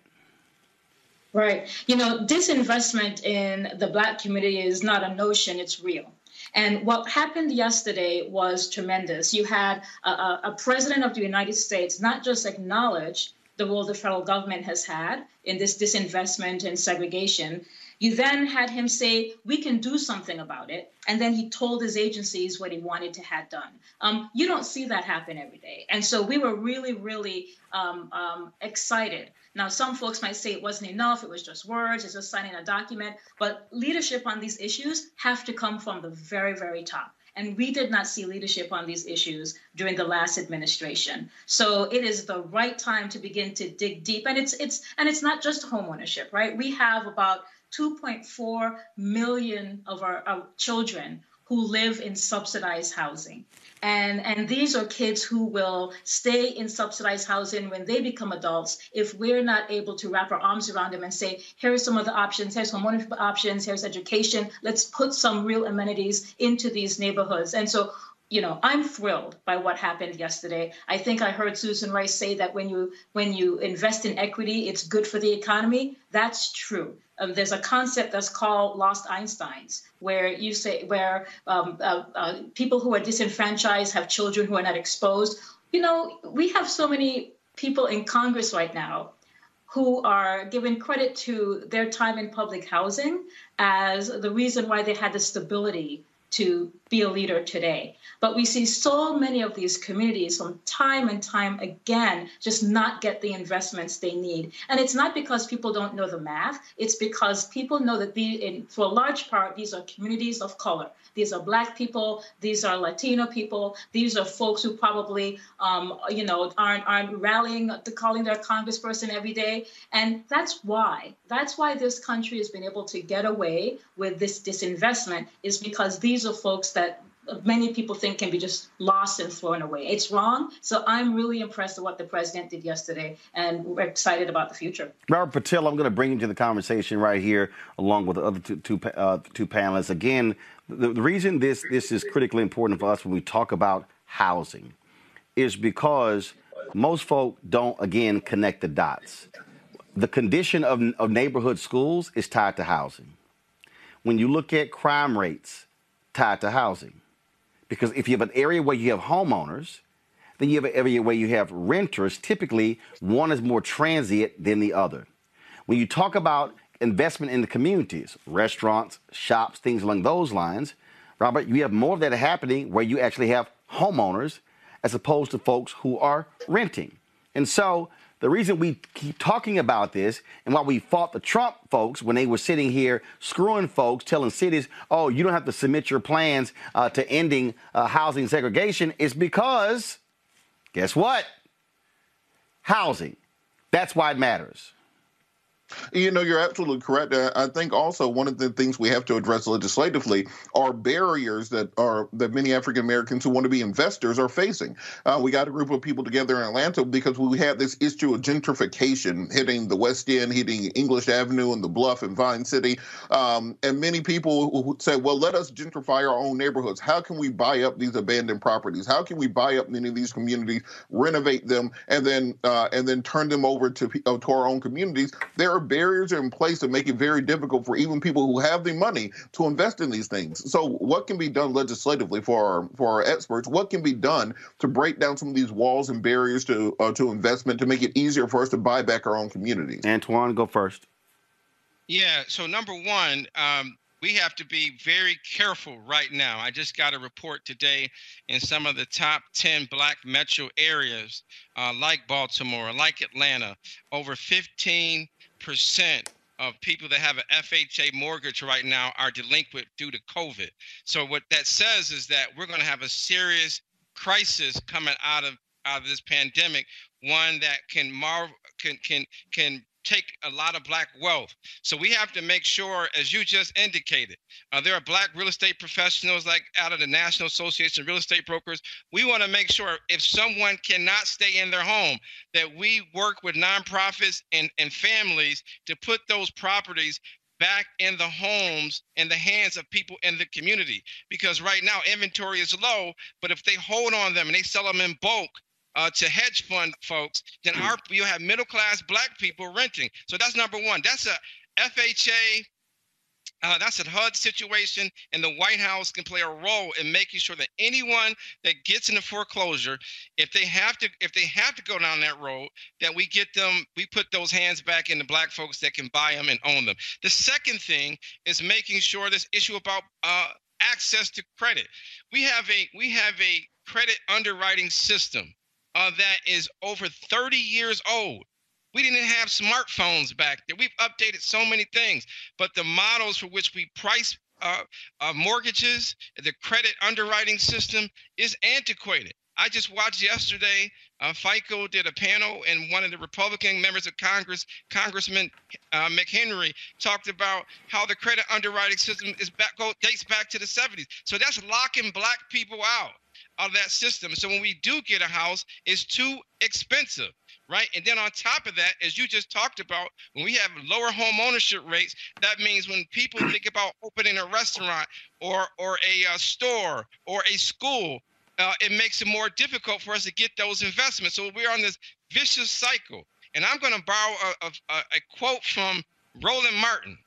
Right. You know, disinvestment in the Black community is not a notion, it's real. And what happened yesterday was tremendous. You had a, a, president of the United States not just acknowledge the role the federal government has had in this disinvestment and segregation, you then had him say, we can do something about it. And then he told his agencies what he wanted to have done. Um, you don't see that happen every day. And so we were really, really um, um, excited. Now, some folks might say it wasn't enough, it was just words, it's just signing a document. But leadership on these issues have to come from the very, very top. And we did not see leadership on these issues during the last administration. So it is the right time to begin to dig deep. And it's it's and it's not just homeownership, right? We have about 2.4 million of our, our children who live in subsidized housing. And, and these are kids who will stay in subsidized housing when they become adults if we're not able to wrap our arms around them and say, here are some of the options, here's some wonderful options, here's education. Let's put some real amenities into these neighborhoods. And so you know i'm thrilled by what happened yesterday i think i heard susan rice say that when you when you invest in equity it's good for the economy that's true um, there's a concept that's called lost einsteins where you say where um, uh, uh, people who are disenfranchised have children who are not exposed. You know we have so many people in congress right now who are given credit to their time in public housing as the reason why they had the stability to be a leader today. But we see so many of these communities from time and time again just not get the investments they need. And it's not because people don't know the math, it's because people know that the, in, for a large part, these are communities of color. These are Black people, these are Latino people, these are folks who probably, um, you know, aren't, aren't rallying, to calling their congressperson every day. And that's why, that's why this country has been able to get away with this disinvestment, is because these are folks that many people think can be just lost and thrown away. It's wrong. So I'm really impressed with what the president did yesterday, and we're excited about the future. Robert Patillo, I'm going to bring you to the conversation right here, along with the other two, two, uh, two panelists. Again, the, the reason this this is critically important for us when we talk about housing is because most folk don't again connect the dots. the condition of, of neighborhood schools is tied to housing. When you look at crime rates, tied to housing. Because if you have an area where you have homeowners, then you have an area where you have renters. Typically, one is more transient than the other. When you talk about investment in the communities, restaurants, shops, things along those lines, Robert, you have more of that happening where you actually have homeowners as opposed to folks who are renting. And so the reason we keep talking about this and why we fought the Trump folks when they were sitting here screwing folks, telling cities, oh, you don't have to submit your plans uh, to ending uh, housing segregation is because, guess what? Housing. That's why it matters. You know, you're absolutely correct. I think also one of the things we have to address legislatively are barriers that are that many African Americans who want to be investors are facing. Uh, we got a group of people together in Atlanta because we had this issue of gentrification hitting the West End, hitting English Avenue and the Bluff and Vine City, um, and many people who said, "Well, let us gentrify our own neighborhoods. How can we buy up these abandoned properties? How can we buy up many of these communities, renovate them, and then uh, and then turn them over to uh, to our own communities?" There are barriers are in place that make it very difficult for even people who have the money to invest in these things. So, what can be done legislatively for our for our experts? What can be done to break down some of these walls and barriers to uh, to investment to make it easier for us to buy back our own communities? Antoine, go first. Yeah. So number one, um, we have to be very careful right now. I just got a report today in some of the top 10 black metro areas, uh, like Baltimore, like Atlanta, over 15 percent of people that have an FHA mortgage right now are delinquent due to COVID. So what that says is that we're going to have a serious crisis coming out of out of this pandemic, one that can mar- can can can take a lot of black wealth. So we have to make sure, as you just indicated, uh, there are black real estate professionals like out of the National Association of Real Estate Brokers. We want to make sure if someone cannot stay in their home, that we work with nonprofits and, and families to put those properties back in the homes in the hands of people in the community because right now inventory is low but if they hold on them and they sell them in bulk uh, to hedge fund folks, then our you have middle class black people renting. So that's number one. That's a FHA. Uh, that's a HUD situation, and the White House can play a role in making sure that anyone that gets into foreclosure, if they have to, if they have to go down that road, that we get them, we put those hands back in the black folks that can buy them and own them. The second thing is making sure this issue about uh, access to credit. We have a we have a credit underwriting system uh, that is over 30 years old. We didn't have smartphones back then. We've updated so many things, but the models for which we price uh, uh, mortgages, the credit underwriting system is antiquated. I just watched yesterday. Uh, FICO did a panel, and one of the Republican members of Congress, Congressman uh, McHenry, talked about how the credit underwriting system is back go, dates back to the 70s. So that's locking black people out of that system. So when we do get a house, it's too expensive, right? And then on top of that, as you just talked about, when we have lower home ownership rates, that means when people think about opening a restaurant or or a uh, store or a school, uh, it makes it more difficult for us to get those investments. So we're on this vicious cycle. And I'm going to borrow a, a, a quote from Roland Martin.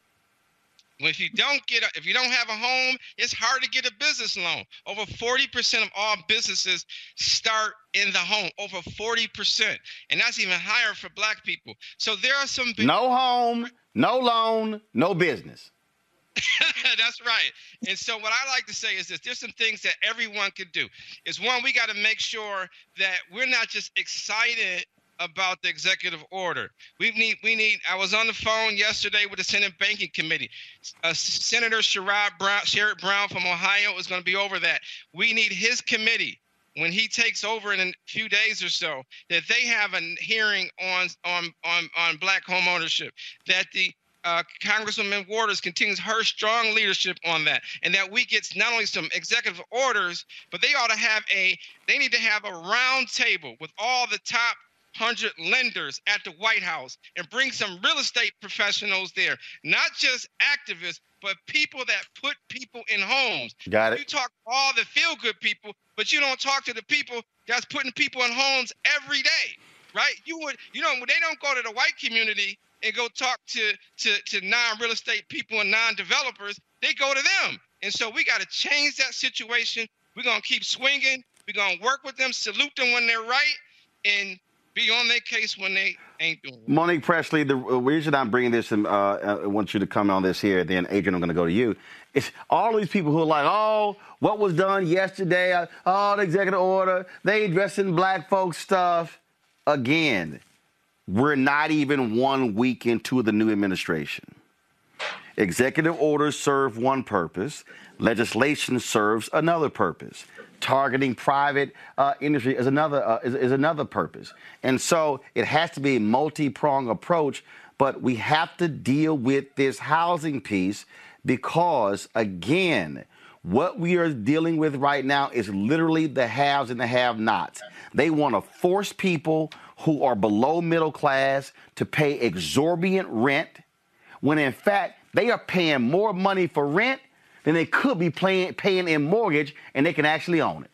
Well, if you don't get a, if you don't have a home, it's hard to get a business loan. Over 40% of all businesses start in the home. Over 40%. And that's even higher for black people. So there are some big- No home, no loan, no business. [laughs] That's right. And so what I like to say is this there's some things that everyone could do. Is one, we got to make sure that we're not just excited about the executive order. We need we need I was on the phone yesterday with the Senate Banking Committee. Uh, Senator Sherrod Brown Sherrod Brown from Ohio is going to be over that. We need his committee when he takes over in a few days or so that they have a hearing on on on on black home ownership that the uh, Congresswoman Waters continues her strong leadership on that, and that we get not only some executive orders, but they ought to have a they need to have a round table with all the top hundred lenders at the White House and bring some real estate professionals there, not just activists, but people that put people in homes. Got it. You talk to all the feel good people, but you don't talk to the people that's putting people in homes every day, right? You would, you know, they don't go to the white community and go talk to to to non-real estate people and non-developers, they go to them. And so we got to change that situation. We're gonna keep swinging. We're gonna work with them, salute them when they're right, and be on their case when they ain't doing it. Monique Presley, the reason I'm bringing this, and uh, I want you to comment on this here, then Adrianne, I'm going to go to you. It's all these people who are like, oh, what was done yesterday? Uh, Oh, the executive order, they addressing black folks stuff. Again, we're not even one week into the new administration. Executive orders serve one purpose, legislation serves another purpose. Targeting private uh, industry is another uh, is, is another purpose, and so it has to be a multi-pronged approach. But we have to deal with this housing piece because, again, what we are dealing with right now is literally the haves and the have-nots. They want to force people who are below middle class to pay exorbitant rent, when in fact they are paying more money for rent than they could be paying, paying in mortgage, and they can actually own it.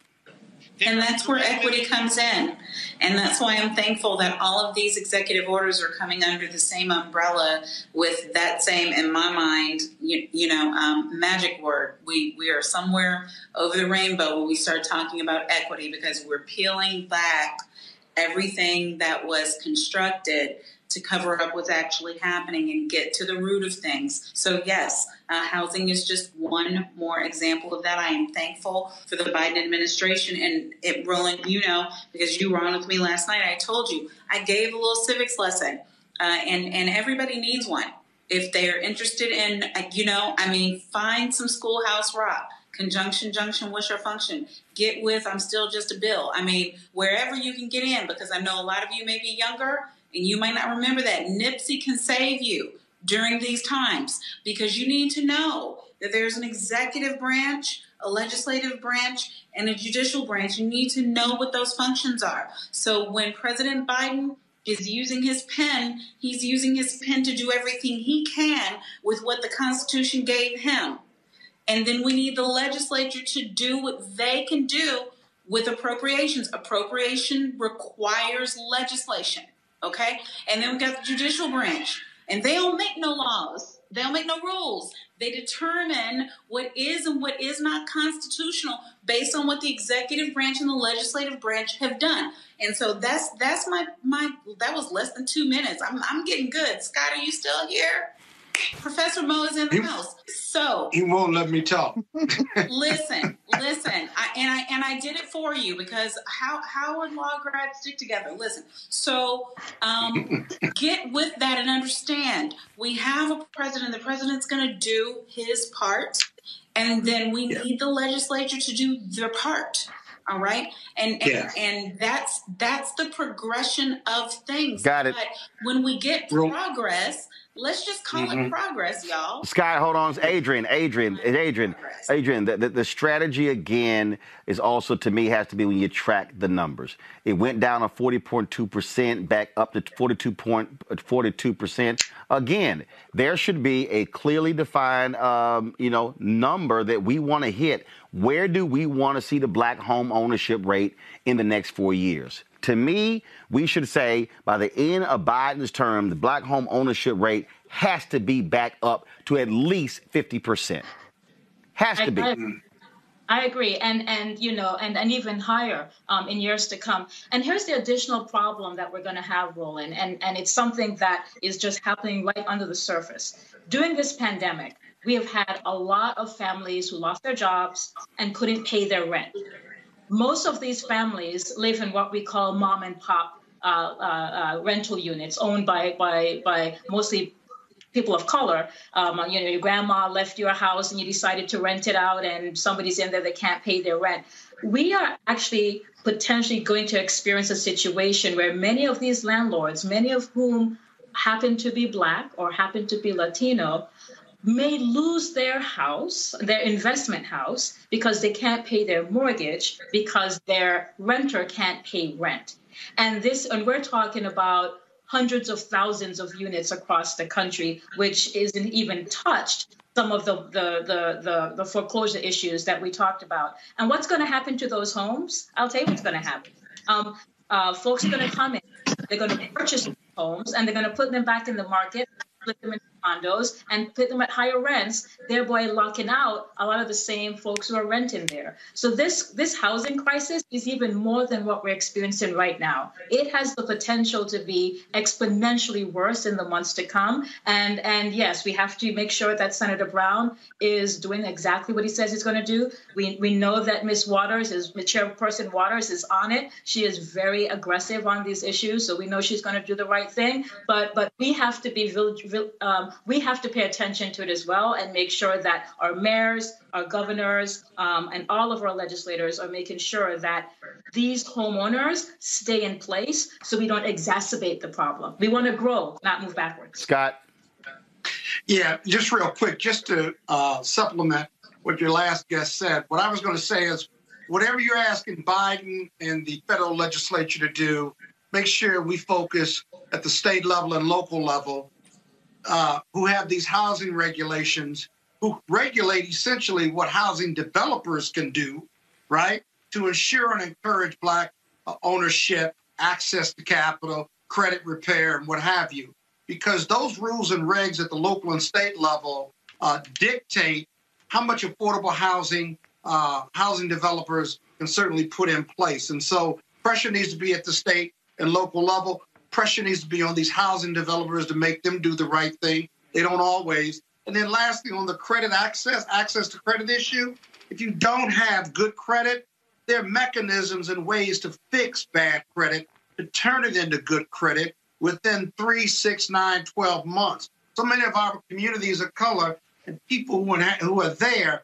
And that's where equity comes in. And that's why I'm thankful that all of these executive orders are coming under the same umbrella with that same, in my mind, you, you know, um, magic word. We, we are somewhere over the rainbow when we start talking about equity because we're peeling back everything that was constructed to cover up what's actually happening and get to the root of things. So, yes, uh, housing is just one more example of that. I am thankful for the Biden administration. And it, Roland, you know, because you were on with me last night, I told you I gave a little civics lesson, uh, and, and everybody needs one. If they're interested in, uh, you know, I mean, find some schoolhouse rock conjunction junction what's your function get with i'm still just a bill i mean wherever you can get in because i know a lot of you may be younger and you might not remember that nipsey can save you during these times because you need to know that there's an executive branch a legislative branch and a judicial branch. You need to know what those functions are. So when president biden is using his pen he's using his pen to do everything he can with what the constitution gave him. And then we need the legislature to do what they can do with appropriations. Appropriation requires legislation, okay? And then we got the judicial branch, and they don't make no laws. They don't make no rules. They determine what is and what is not constitutional based on what the executive branch and the legislative branch have done. And so that's that's my my that was less than two minutes. I'm I'm getting good. Scott, are you still here? Professor Mo is in the He- house. So He won't let me talk. [laughs] listen, listen, I, and I and I did it for you because how Howard law grads stick together. Listen, so um, [laughs] get with that and understand we have a president. The president's going to do his part, and then we need the legislature to do their part. All right, and and, Yeah. and that's that's the progression of things. Got it. But when we get Real- progress, let's just call Mhm. it progress, y'all. Scott, hold on. Adrianne, Adrianne, Adrianne, Adrianne. The, the, the strategy again is also to me has to be when you track the numbers. It went down a 40.2 percent, back up to 42.42 percent. Again, there should be a clearly defined, um, you know, number that we want to hit. Where do we want to see the black home ownership rate in the next four years? To me, we should say by the end of Biden's term, the black home ownership rate has to be back up to at least 50%. Has to be. I, I agree, and and you know, and and even higher um, in years to come. And here's the additional problem that we're going to have, Roland, and and it's something that is just happening right under the surface. During this pandemic, we have had a lot of families who lost their jobs and couldn't pay their rent. Most of these families live in what we call mom and pop uh, uh, uh, rental units, owned by by by mostly people of color. Um, you know, your grandma left your house and you decided to rent it out, and somebody's in there that can't pay their rent. We are actually potentially going to experience a situation where many of these landlords, many of whom happen to be black or happen to be Latino, may lose their house, their investment house, because they can't pay their mortgage because their renter can't pay rent. And this, and we're talking about hundreds of thousands of units across the country, which isn't even touched some of the the the the, the foreclosure issues that we talked about. And what's going to happen to those homes? I'll tell you what's going to happen. Um, uh, folks are going to come in. They're going to purchase homes and they're going to put them back in the market, them condos, and put them at higher rents, thereby locking out a lot of the same folks who are renting there. So this this housing crisis is even more than what we're experiencing right now. It has the potential to be exponentially worse in the months to come. And and yes, we have to make sure that Senator Brown is doing exactly what he says he's going to do. We we know that Ms. Waters is Chairperson Waters is on it. She is very aggressive on these issues, so we know she's going to do the right thing. But but we have to be um, we have to pay attention to it as well and make sure that our mayors, our governors, um, and all of our legislators are making sure that these homeowners stay in place so we don't exacerbate the problem. We want to grow, not move backwards. Scott. Yeah, just real quick, just to uh, supplement what your last guest said, what I was going to say is whatever you're asking Biden and the federal legislature to do, make sure we focus at the state level and local level uh, who have these housing regulations, who regulate essentially what housing developers can do, right, to ensure and encourage Black uh, ownership, access to capital, credit repair, and what have you. Because those rules and regs at the local and state level uh, dictate how much affordable housing uh, housing developers can certainly put in place. And so pressure needs to be at the state and local level pressure needs to be on these housing developers to make them do the right thing. They don't always. And then lastly, on the credit access, access to credit issue, if you don't have good credit, there are mechanisms and ways to fix bad credit, to turn it into good credit within three, six, nine, 12 months. So many of our communities of color and people who are, who are there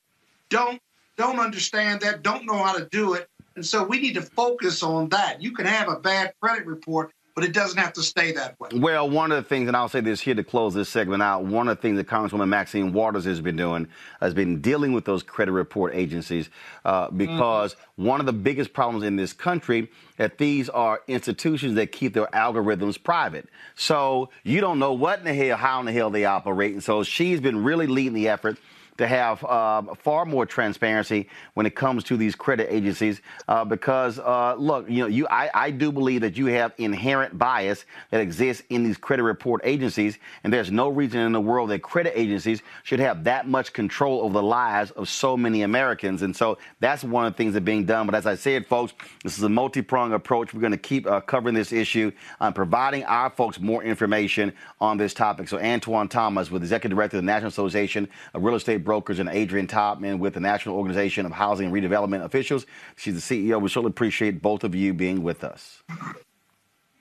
don't don't understand that, don't know how to do it. And so we need to focus on that. You can have a bad credit report but it doesn't have to stay that way. Well, one of the things, and I'll say this here to close this segment out, one of the things that Congresswoman Maxine Waters has been doing has been dealing with those credit report agencies uh, because mm-hmm. one of the biggest problems in this country that these are institutions that keep their algorithms private. So you don't know what in the hell, how in the hell they operate. And so she's been really leading the effort to have uh, far more transparency when it comes to these credit agencies uh, because uh, look you know you I, I do believe that you have inherent bias that exists in these credit report agencies and there's no reason in the world that credit agencies should have that much control over the lives of so many Americans. And so that's one of the things that are being done. But as I said folks this is a multi-pronged approach. We're going to keep uh, covering this issue on providing our folks more information on this topic. So Antoine Thomas with Executive Director of the National Association of Real Estate brokers and Adrianne Todman with the National Organization of Housing and Redevelopment Officials. She's the CEO. We certainly appreciate both of you being with us.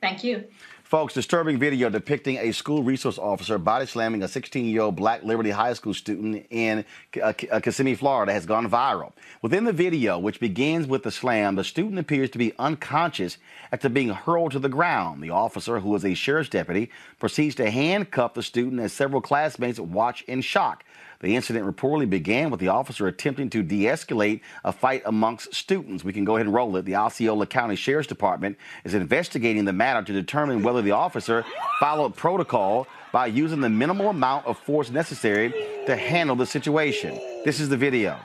Thank you. Folks, disturbing video depicting a school resource officer body slamming a 16 year old Black Liberty High School student in uh, uh, Kissimmee, Florida, has gone viral. Within the video, which begins with the slam, the student appears to be unconscious after being hurled to the ground. The officer, who is a sheriff's deputy, proceeds to handcuff the student as several classmates watch in shock. The incident reportedly began with the officer attempting to de escalate a fight amongst students. We can go ahead and roll it. The Osceola County Sheriff's Department is investigating the matter to determine whether the officer followed protocol by using the minimal amount of force necessary to handle the situation. This is the video.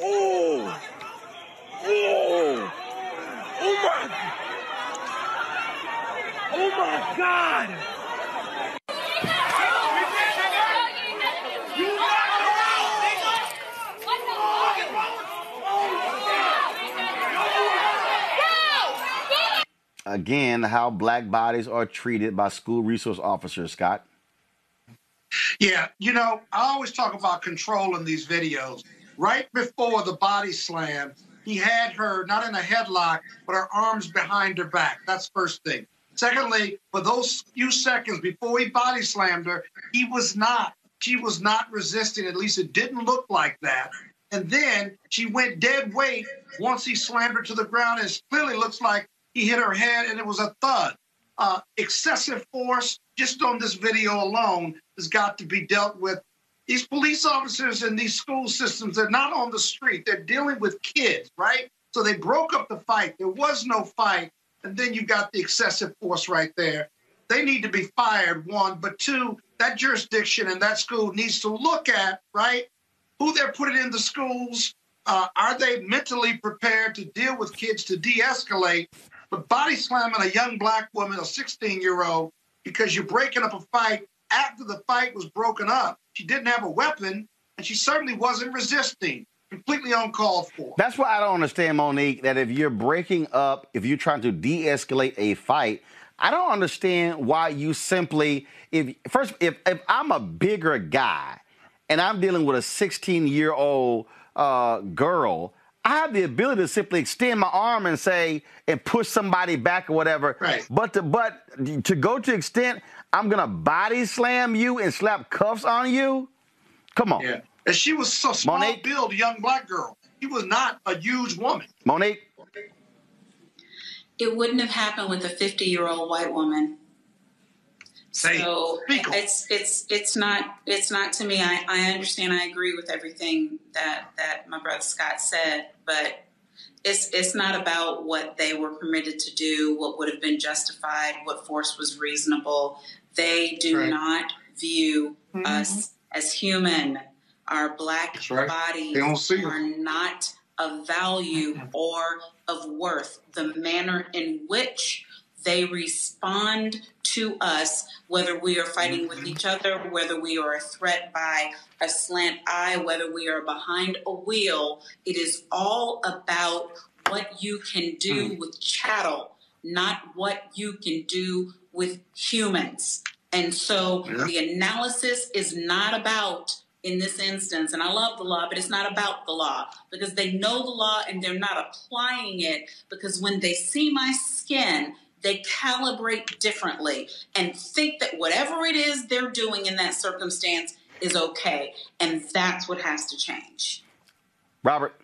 Oh! Oh! Oh my! Oh my God! Again how black bodies are treated by school resource officers, Scott? Yeah, you know, I always talk about control in these videos. Right before the body slam, he had her not in a headlock, but her arms behind her back. That's first thing. Secondly, for those few seconds before he body slammed her, he was not. She was not resisting. At least it didn't look like that. And then she went dead weight once he slammed her to the ground. It clearly looks like he hit her head and it was a thud. Uh, excessive force, just on this video alone, has got to be dealt with. These police officers in these school systems, they're not on the street. They're dealing with kids, right? So they broke up the fight. There was no fight. And then you got the excessive force right there. They need to be fired, one. But two, that jurisdiction and that school needs to look at, right, who they're putting in the schools. Uh, are they mentally prepared to deal with kids to de escalate But body slamming a young black woman, a 16 year old, because you're breaking up a fight after the fight was broken up. She didn't have a weapon, and she certainly wasn't resisting. Completely uncalled for. That's why I don't understand, Monique, that if you're breaking up, if you're trying to de escalate a fight, I don't understand why you simply, if first, if, if I'm a bigger guy and I'm dealing with a 16 year old uh, girl, I have the ability to simply extend my arm and say and push somebody back or whatever. Right. But to, but to go to extent I'm gonna body slam you and slap cuffs on you. Come on. Yeah. And she was so small Monique? build, young black girl. She was not a huge woman. Monique. It wouldn't have happened with a 50 year old white woman. Say, So it's it's it's not it's not to me. I, I understand. I agree with everything that that my brother Scott said, but it's it's not about what they were permitted to do, what would have been justified, what force was reasonable. They do Right. not view Mhm. us as human. Our black That's right. bodies They don't see it. are not of value or of worth. The manner in which they respond to us, whether we are fighting with mm-hmm. each other, whether we are a threat by a slant eye, whether we are behind a wheel, it is all about what you can do mm. with chattel, not what you can do with humans. And so Yeah. the analysis is not about in this instance, and I love the law, but it's not about the law because they know the law and they're not applying it because when they see my skin, they calibrate differently and think that whatever it is they're doing in that circumstance is okay. And that's what has to change. Robert.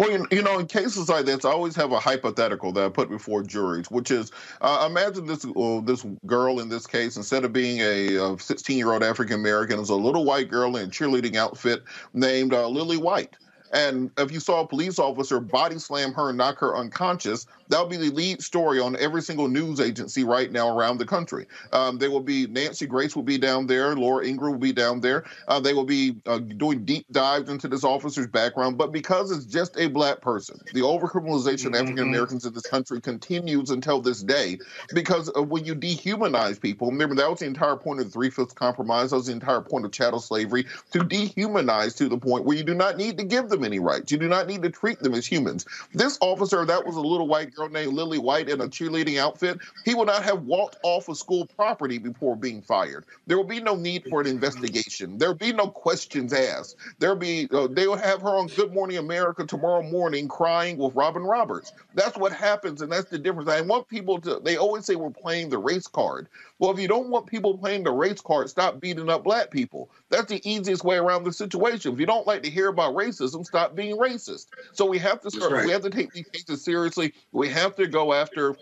Well, you, you know, in cases like this, I always have a hypothetical that I put before juries, which is uh, imagine this uh, this girl in this case, instead of being a 16 year old African American, is a little white girl in a cheerleading outfit named uh, Lily White. And if you saw a police officer body slam her and knock her unconscious, that would be the lead story on every single news agency right now around the country. Um, there will be Nancy Grace will be down there, Laura Ingraham will be down there. Uh, they will be uh, doing deep dives into this officer's background. But because it's just a black person, the overcriminalization of African Americans in this country continues until this day. Because uh, when you dehumanize people, remember that was the entire point of the Three Fifths Compromise. That was the entire point of chattel slavery to dehumanize to the point where you do not need to give them any rights. You do not need to treat them as humans. This officer, that was a little white girl named Lily White in a cheerleading outfit. He would not have walked off of school property before being fired. There will be no need for an investigation. There will be no questions asked. There'll be uh, they will have her on Good Morning America tomorrow morning crying with Robin Roberts. That's what happens, and that's the difference. I want people to. They always say we're playing the race card. Well, if you don't want people playing the race card, stop beating up black people. That's the easiest way around the situation. If you don't like to hear about racism, stop being racist. So we have to start. right. We have to take these cases seriously. We have to go after.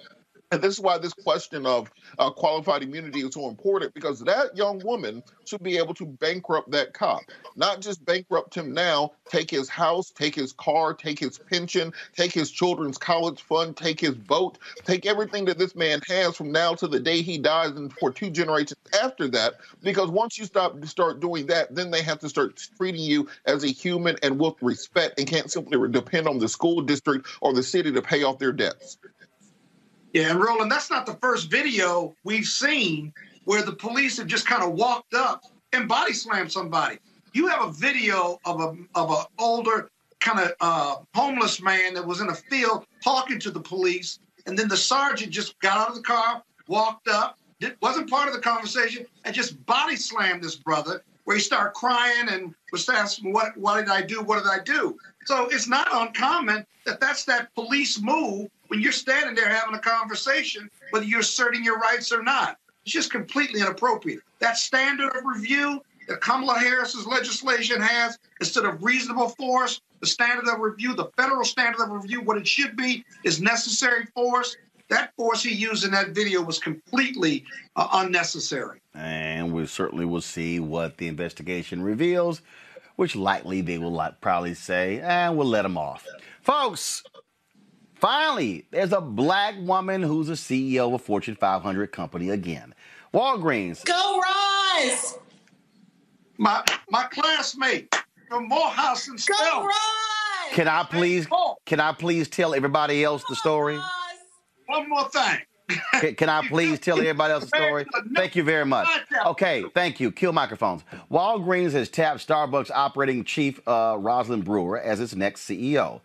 And this is why this question of uh, qualified immunity is so important because that young woman should be able to bankrupt that cop. Not just bankrupt him now, take his house, take his car, take his pension, take his children's college fund, take his boat, take everything that this man has from now to the day he dies and for two generations after that. Because once you stop start doing that, then they have to start treating you as a human and with respect and can't simply depend on the school district or the city to pay off their debts. Yeah, and Roland, that's not the first video we've seen where the police have just kind of walked up and body slammed somebody. You have a video of a of an older kind of uh, homeless man that was in a field talking to the police, and then the sergeant just got out of the car, walked up, wasn't part of the conversation, and just body slammed this brother, where he started crying and was asking, "What what did I do? What did I do?" So it's not uncommon that that's that police move when you're standing there having a conversation, whether you're asserting your rights or not. It's just completely inappropriate. That standard of review that Kamala Harris's legislation has, instead of reasonable force, the standard of review, the federal standard of review, what it should be is necessary force. That force he used in that video was completely uh, unnecessary. And we certainly will see what the investigation reveals, which likely they will probably say, and we'll let them off. Folks, finally, there's a black woman who's a CEO of a Fortune 500 company again. Walgreens. Go Rise! My my classmate from Morehouse and Spell. Can I please can I please tell everybody else the story? one more thing. Can, can I [laughs] please tell everybody else the story? Thank you very much. Okay, thank you. Kill microphones. Walgreens has tapped Starbucks operating chief uh, Rosalind Brewer as its next CEO.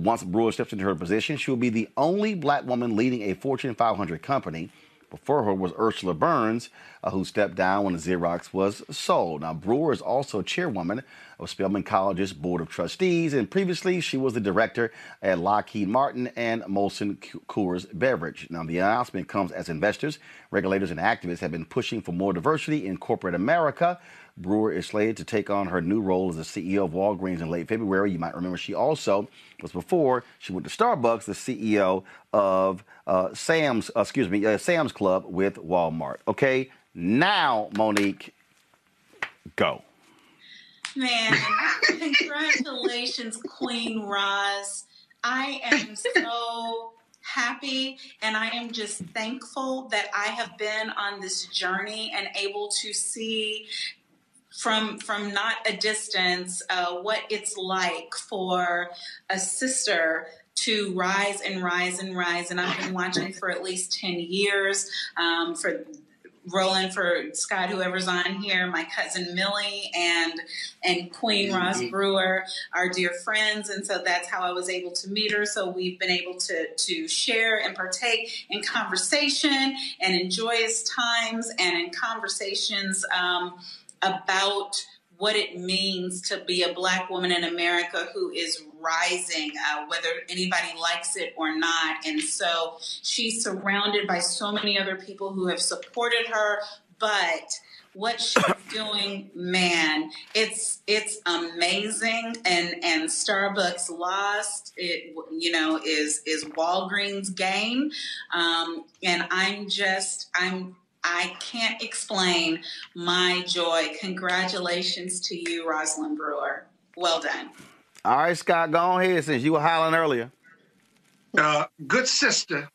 Once Brewer steps into her position, she will be the only black woman leading a Fortune 500 company. Before her was Ursula Burns, uh, who stepped down when Xerox was sold. Now, Brewer is also chairwoman of Spelman College's Board of Trustees, and previously she was the director at Lockheed Martin and Molson Coors Beverage. Now, the announcement comes as investors, regulators, and activists have been pushing for more diversity in corporate America. Brewer is slated to take on her new role as the CEO of Walgreens in late February. You might remember she also was before she went to Starbucks, the CEO of uh, Sam's, uh, excuse me, uh, Sam's Club with Walmart. Okay, now Monique, go. Man, congratulations, Queen Roz. I am so happy and I am just thankful that I have been on this journey and able to see from from not a distance uh, what it's like for a sister to rise and rise and rise and i've been watching for at least 10 years um, for Roland, for Scott, whoever's on here, my cousin Millie, and and Queen Roz Brewer are dear friends, and so that's how I was able to meet her. So we've been able to to share and partake in conversation and in joyous times and in conversations. Um, about what it means to be a black woman in America who is rising, uh, whether anybody likes it or not. And so she's surrounded by so many other people who have supported her, but what she's doing, man, it's it's amazing. And and Starbucks lost. It you know is is Walgreens gain. Um, and I'm just I'm I can't explain my joy. Congratulations to you, Rosalind Brewer. Well done. All right, Scott, go on ahead since you were hollering earlier. Uh, good sister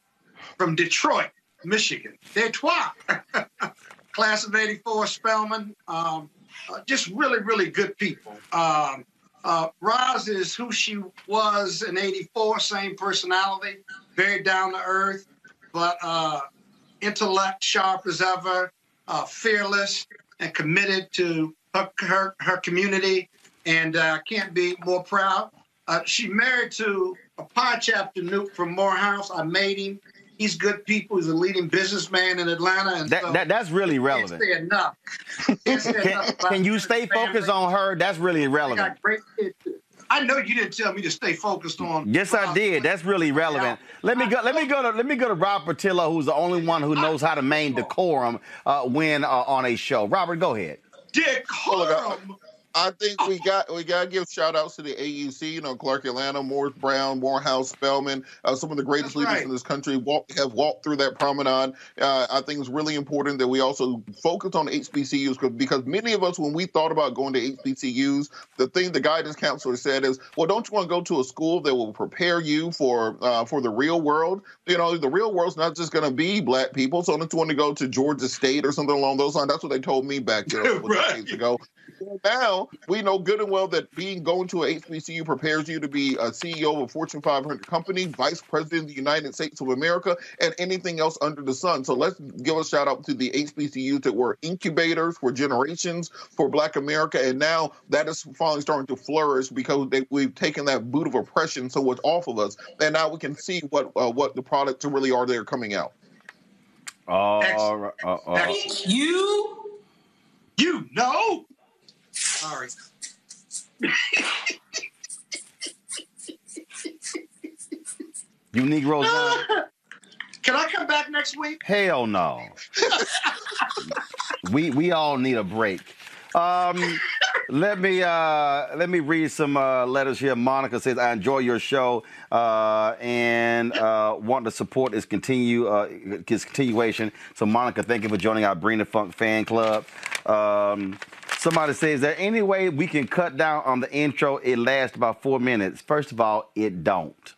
from Detroit, Michigan. Detroit. [laughs] Class of 84, Spelman. Um, uh, just really, really good people. Um, uh, Roz is who she was in 84, same personality, very down to earth, but uh, intellect sharp as ever, uh, fearless, and committed to her, her, her community. And uh, can't be more proud. Uh, she married to a Pi chapter Nupe from Morehouse. I made him. He's good people. He's a leading businessman in Atlanta. And that, so, that, that's really can't relevant. say enough. Can't say [laughs] Can, enough can you stay family. focused on her? That's really They relevant. got great kids. I know you didn't tell me to stay focused on. Yes, I did. That's really relevant. Let me go. Let me go to. Let me go to Rob Patillo, who's the only one who knows how to maintain decorum uh, when uh, on a show. Robert, go ahead. Decorum. I think we got we got to give shout outs to the AUC. You know, Clark Atlanta, Morris Brown, Morehouse, Spelman. Uh, some of the greatest That's leaders right. in this country walk, have walked through that promenade. Uh, I think it's really important that we also focus on HBCUs because many of us, when we thought about going to HBCUs, the thing the guidance counselor said is, "Well, don't you want to go to a school that will prepare you for uh, for the real world? You know, the real world's not just going to be black people. So don't you want to go to Georgia State or something along those lines? That's what they told me back there a couple [laughs] of decades ago. Now we know good and well that being going to a HBCU prepares you to be a CEO of a Fortune 500 company, Vice President of the United States of America, and anything else under the sun. So let's give a shout out to the HBCUs that were incubators for generations for Black America, and now that is finally starting to flourish because they, we've taken that boot of oppression so what's off of us, and now we can see what uh, what the products really are that are coming out. All right. Uh, uh, You, you know. Sorry. you Negroes. [laughs] now? Can I come back next week? Hell no. we we all need a break. Um, let me uh, let me read some uh, letters here. Monica says, "I enjoy your show uh, and uh, want to support its continue uh, its continuation." So, Monica, thank you for joining our Bring the Funk fan club. Um, somebody says, "Is there any way we can cut down on the intro? It lasts about four minutes." First of all, it don't.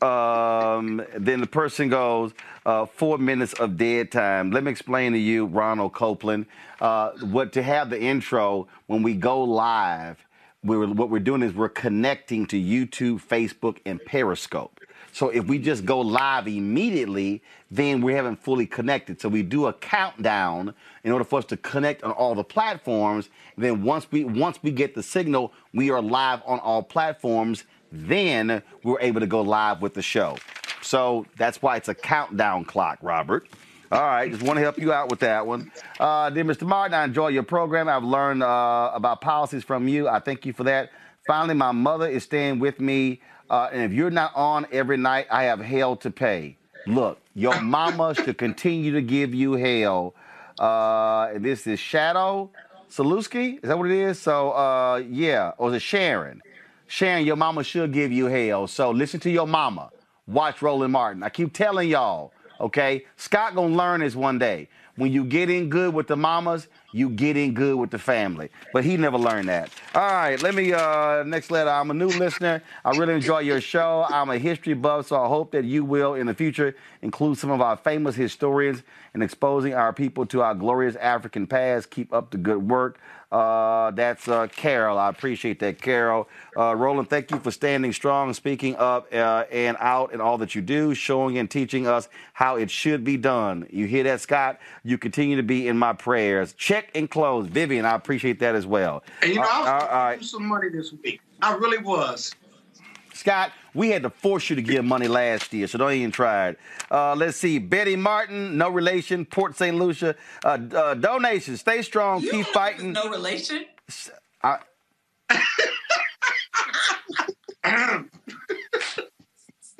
Um, then the person goes, uh, four minutes of dead time. Let me explain to you, Ronald Copeland, uh, what to have the intro when we go live. we're, what we're doing is we're connecting to YouTube, Facebook, and Periscope. So if we just go live immediately, then we haven't fully connected. So we do a countdown in order for us to connect on all the platforms. Then once we once we get the signal, we are live on all platforms. Then we're able to go live with the show. So that's why it's a countdown clock, Robert. All right, just want to help you out with that one. Uh, dear Mr. Martin, I enjoy your program. I've learned uh, about policies from you. I thank you for that. Finally, my mother is staying with me, uh, and if you're not on every night, I have hell to pay. Look, your mama should continue to give you hell. Uh, this is Shadow Saluski. Is that what it is? So, uh, yeah, or is it Sharon? Sharon, your mama should give you hell. So listen to your mama. Watch Roland Martin. I keep telling y'all, okay? Scott gonna learn this one day. When you get in good with the mamas, you get in good with the family. But he never learned that. All right, let me uh next letter. I'm a new listener. I really enjoy your show. I'm a history buff, so I hope that you will in the future include some of our famous historians in exposing our people to our glorious African past. Keep up the good work. Uh, that's uh, Carol. I appreciate that, Carol. Uh, Roland, thank you for standing strong, speaking up uh, and out in all that you do, showing and teaching us how it should be done. You hear that, Scott? You continue to be in my prayers. Check and close. Vivian, I appreciate that as well. And you know, I was Uh, trying right. do some money this week. I really was. Scott, we had to force you to give money last year, so don't even try it. Uh, let's see. Betty Martin, no relation. Port St. Lucie. Uh, uh, donations. Stay strong. keep fighting. No relation. I, [laughs] [clears throat] [clears throat] [clears throat]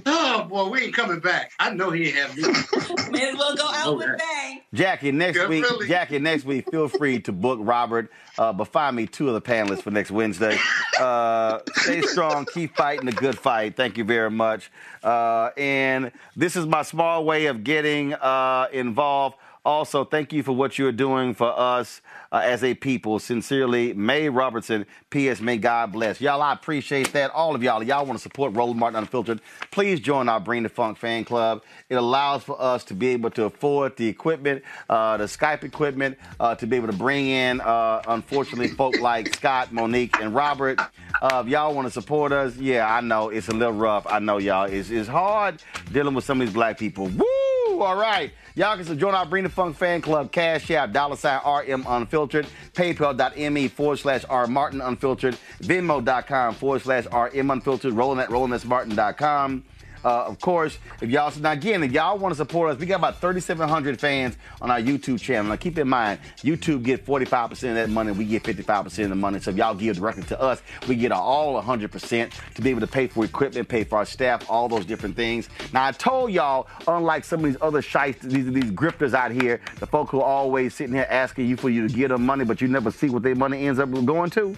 Oh boy, we ain't coming back. I know he have me. [laughs] May as well go out with Okay. bang. Jackie, next Yeah, week, really. Jackie, next week, feel free to book Robert, uh, but find me two of the panelists for next Wednesday. Uh, stay strong, keep fighting the good fight. Thank you very much. Uh, and this is my small way of getting uh, involved. Also, thank you for what you're doing for us uh, as a people. Sincerely, May Robertson. P.S. May God bless. Y'all, I appreciate that. All of y'all, y'all want to support Roland Martin Unfiltered. Please join our Bring the Funk fan club. It allows for us to be able to afford the equipment, uh, the Skype equipment, uh, to be able to bring in, uh, unfortunately, folk like Scott, Monique, and Robert. Uh, if y'all want to support us, yeah, I know it's a little rough. I know y'all. It's, it's hard dealing with some of these black people. Woo! All right. Y'all can join our Bring the Funk fan club, Cash App, dollar sign RM Unfiltered, paypal.me forward slash R Martin Unfiltered, venmo.com forward slash RM Unfiltered, roland at rolandsmartin.com. Uh, of course, if y'all, now again, if y'all want to support us, we got about 3,700 fans on our YouTube channel. Now keep in mind, YouTube get 45% of that money, we get 55% of the money. So if y'all give directly to us, we get all 100% to be able to pay for equipment, pay for our staff, all those different things. Now I told y'all, unlike some of these other shites, these, these grifters out here, the folk who are always sitting here asking you for you to give them money, but you never see what their money ends up going to.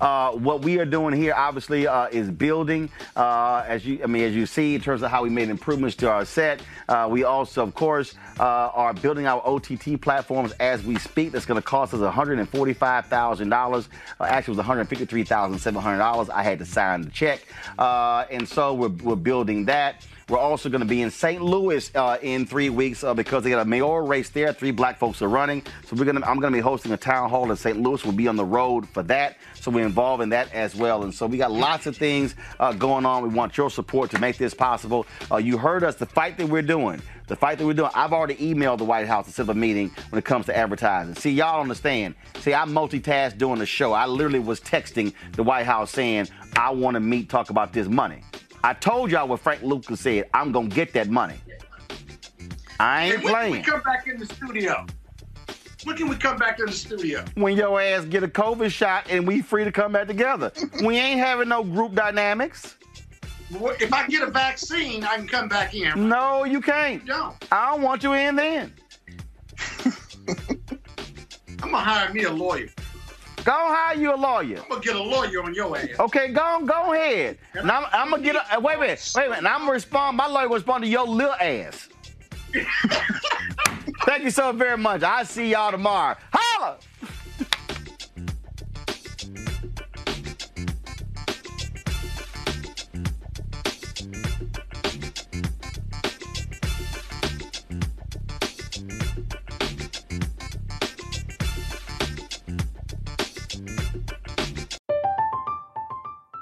Uh, what we are doing here, obviously, uh, is building. Uh, as you, I mean, as you see, in terms of how we made improvements to our set, uh, we also, of course, uh, are building our OTT platforms as we speak. That's going to cost us $145,000. Uh, actually, it was $153,700. I had to sign the check, and so we're, we're building that. We're also going to be in St. Louis uh, in three weeks uh, because they got a mayoral race there. Three black folks are running, so we're gonna. I'm going to be hosting a town hall in St. Louis. We'll be on the road for that, so we're involved in that as well. And so we got lots of things uh, going on. We want your support to make this possible. Uh, you heard us. The fight that we're doing. The fight that we're doing. I've already emailed the White House to set up a meeting when it comes to advertising. See, y'all understand. See, I multitask doing the show. I literally was texting the White House saying, I want to meet, talk about this money. I told y'all what Frank Lucas said. I'm gonna get that money. I ain't Hey, when can we playing. come back in the studio? When can we come back in the studio? When your ass get a COVID shot and we free to come back together. [laughs] we ain't having no group dynamics. If I get a vaccine, I can come back in. No, you can't. No. I don't want you in then. [laughs] I'm gonna hire me a lawyer. Go hire you a lawyer. I'm gonna get a lawyer on your ass. Okay, go go ahead. And I'm, I'm gonna get a uh, wait a minute, wait a minute. And I'm gonna respond. My lawyer will respond to your little ass. [laughs] Thank you so very much. I'll see y'all tomorrow. Holla!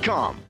Indeed.com.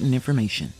important information.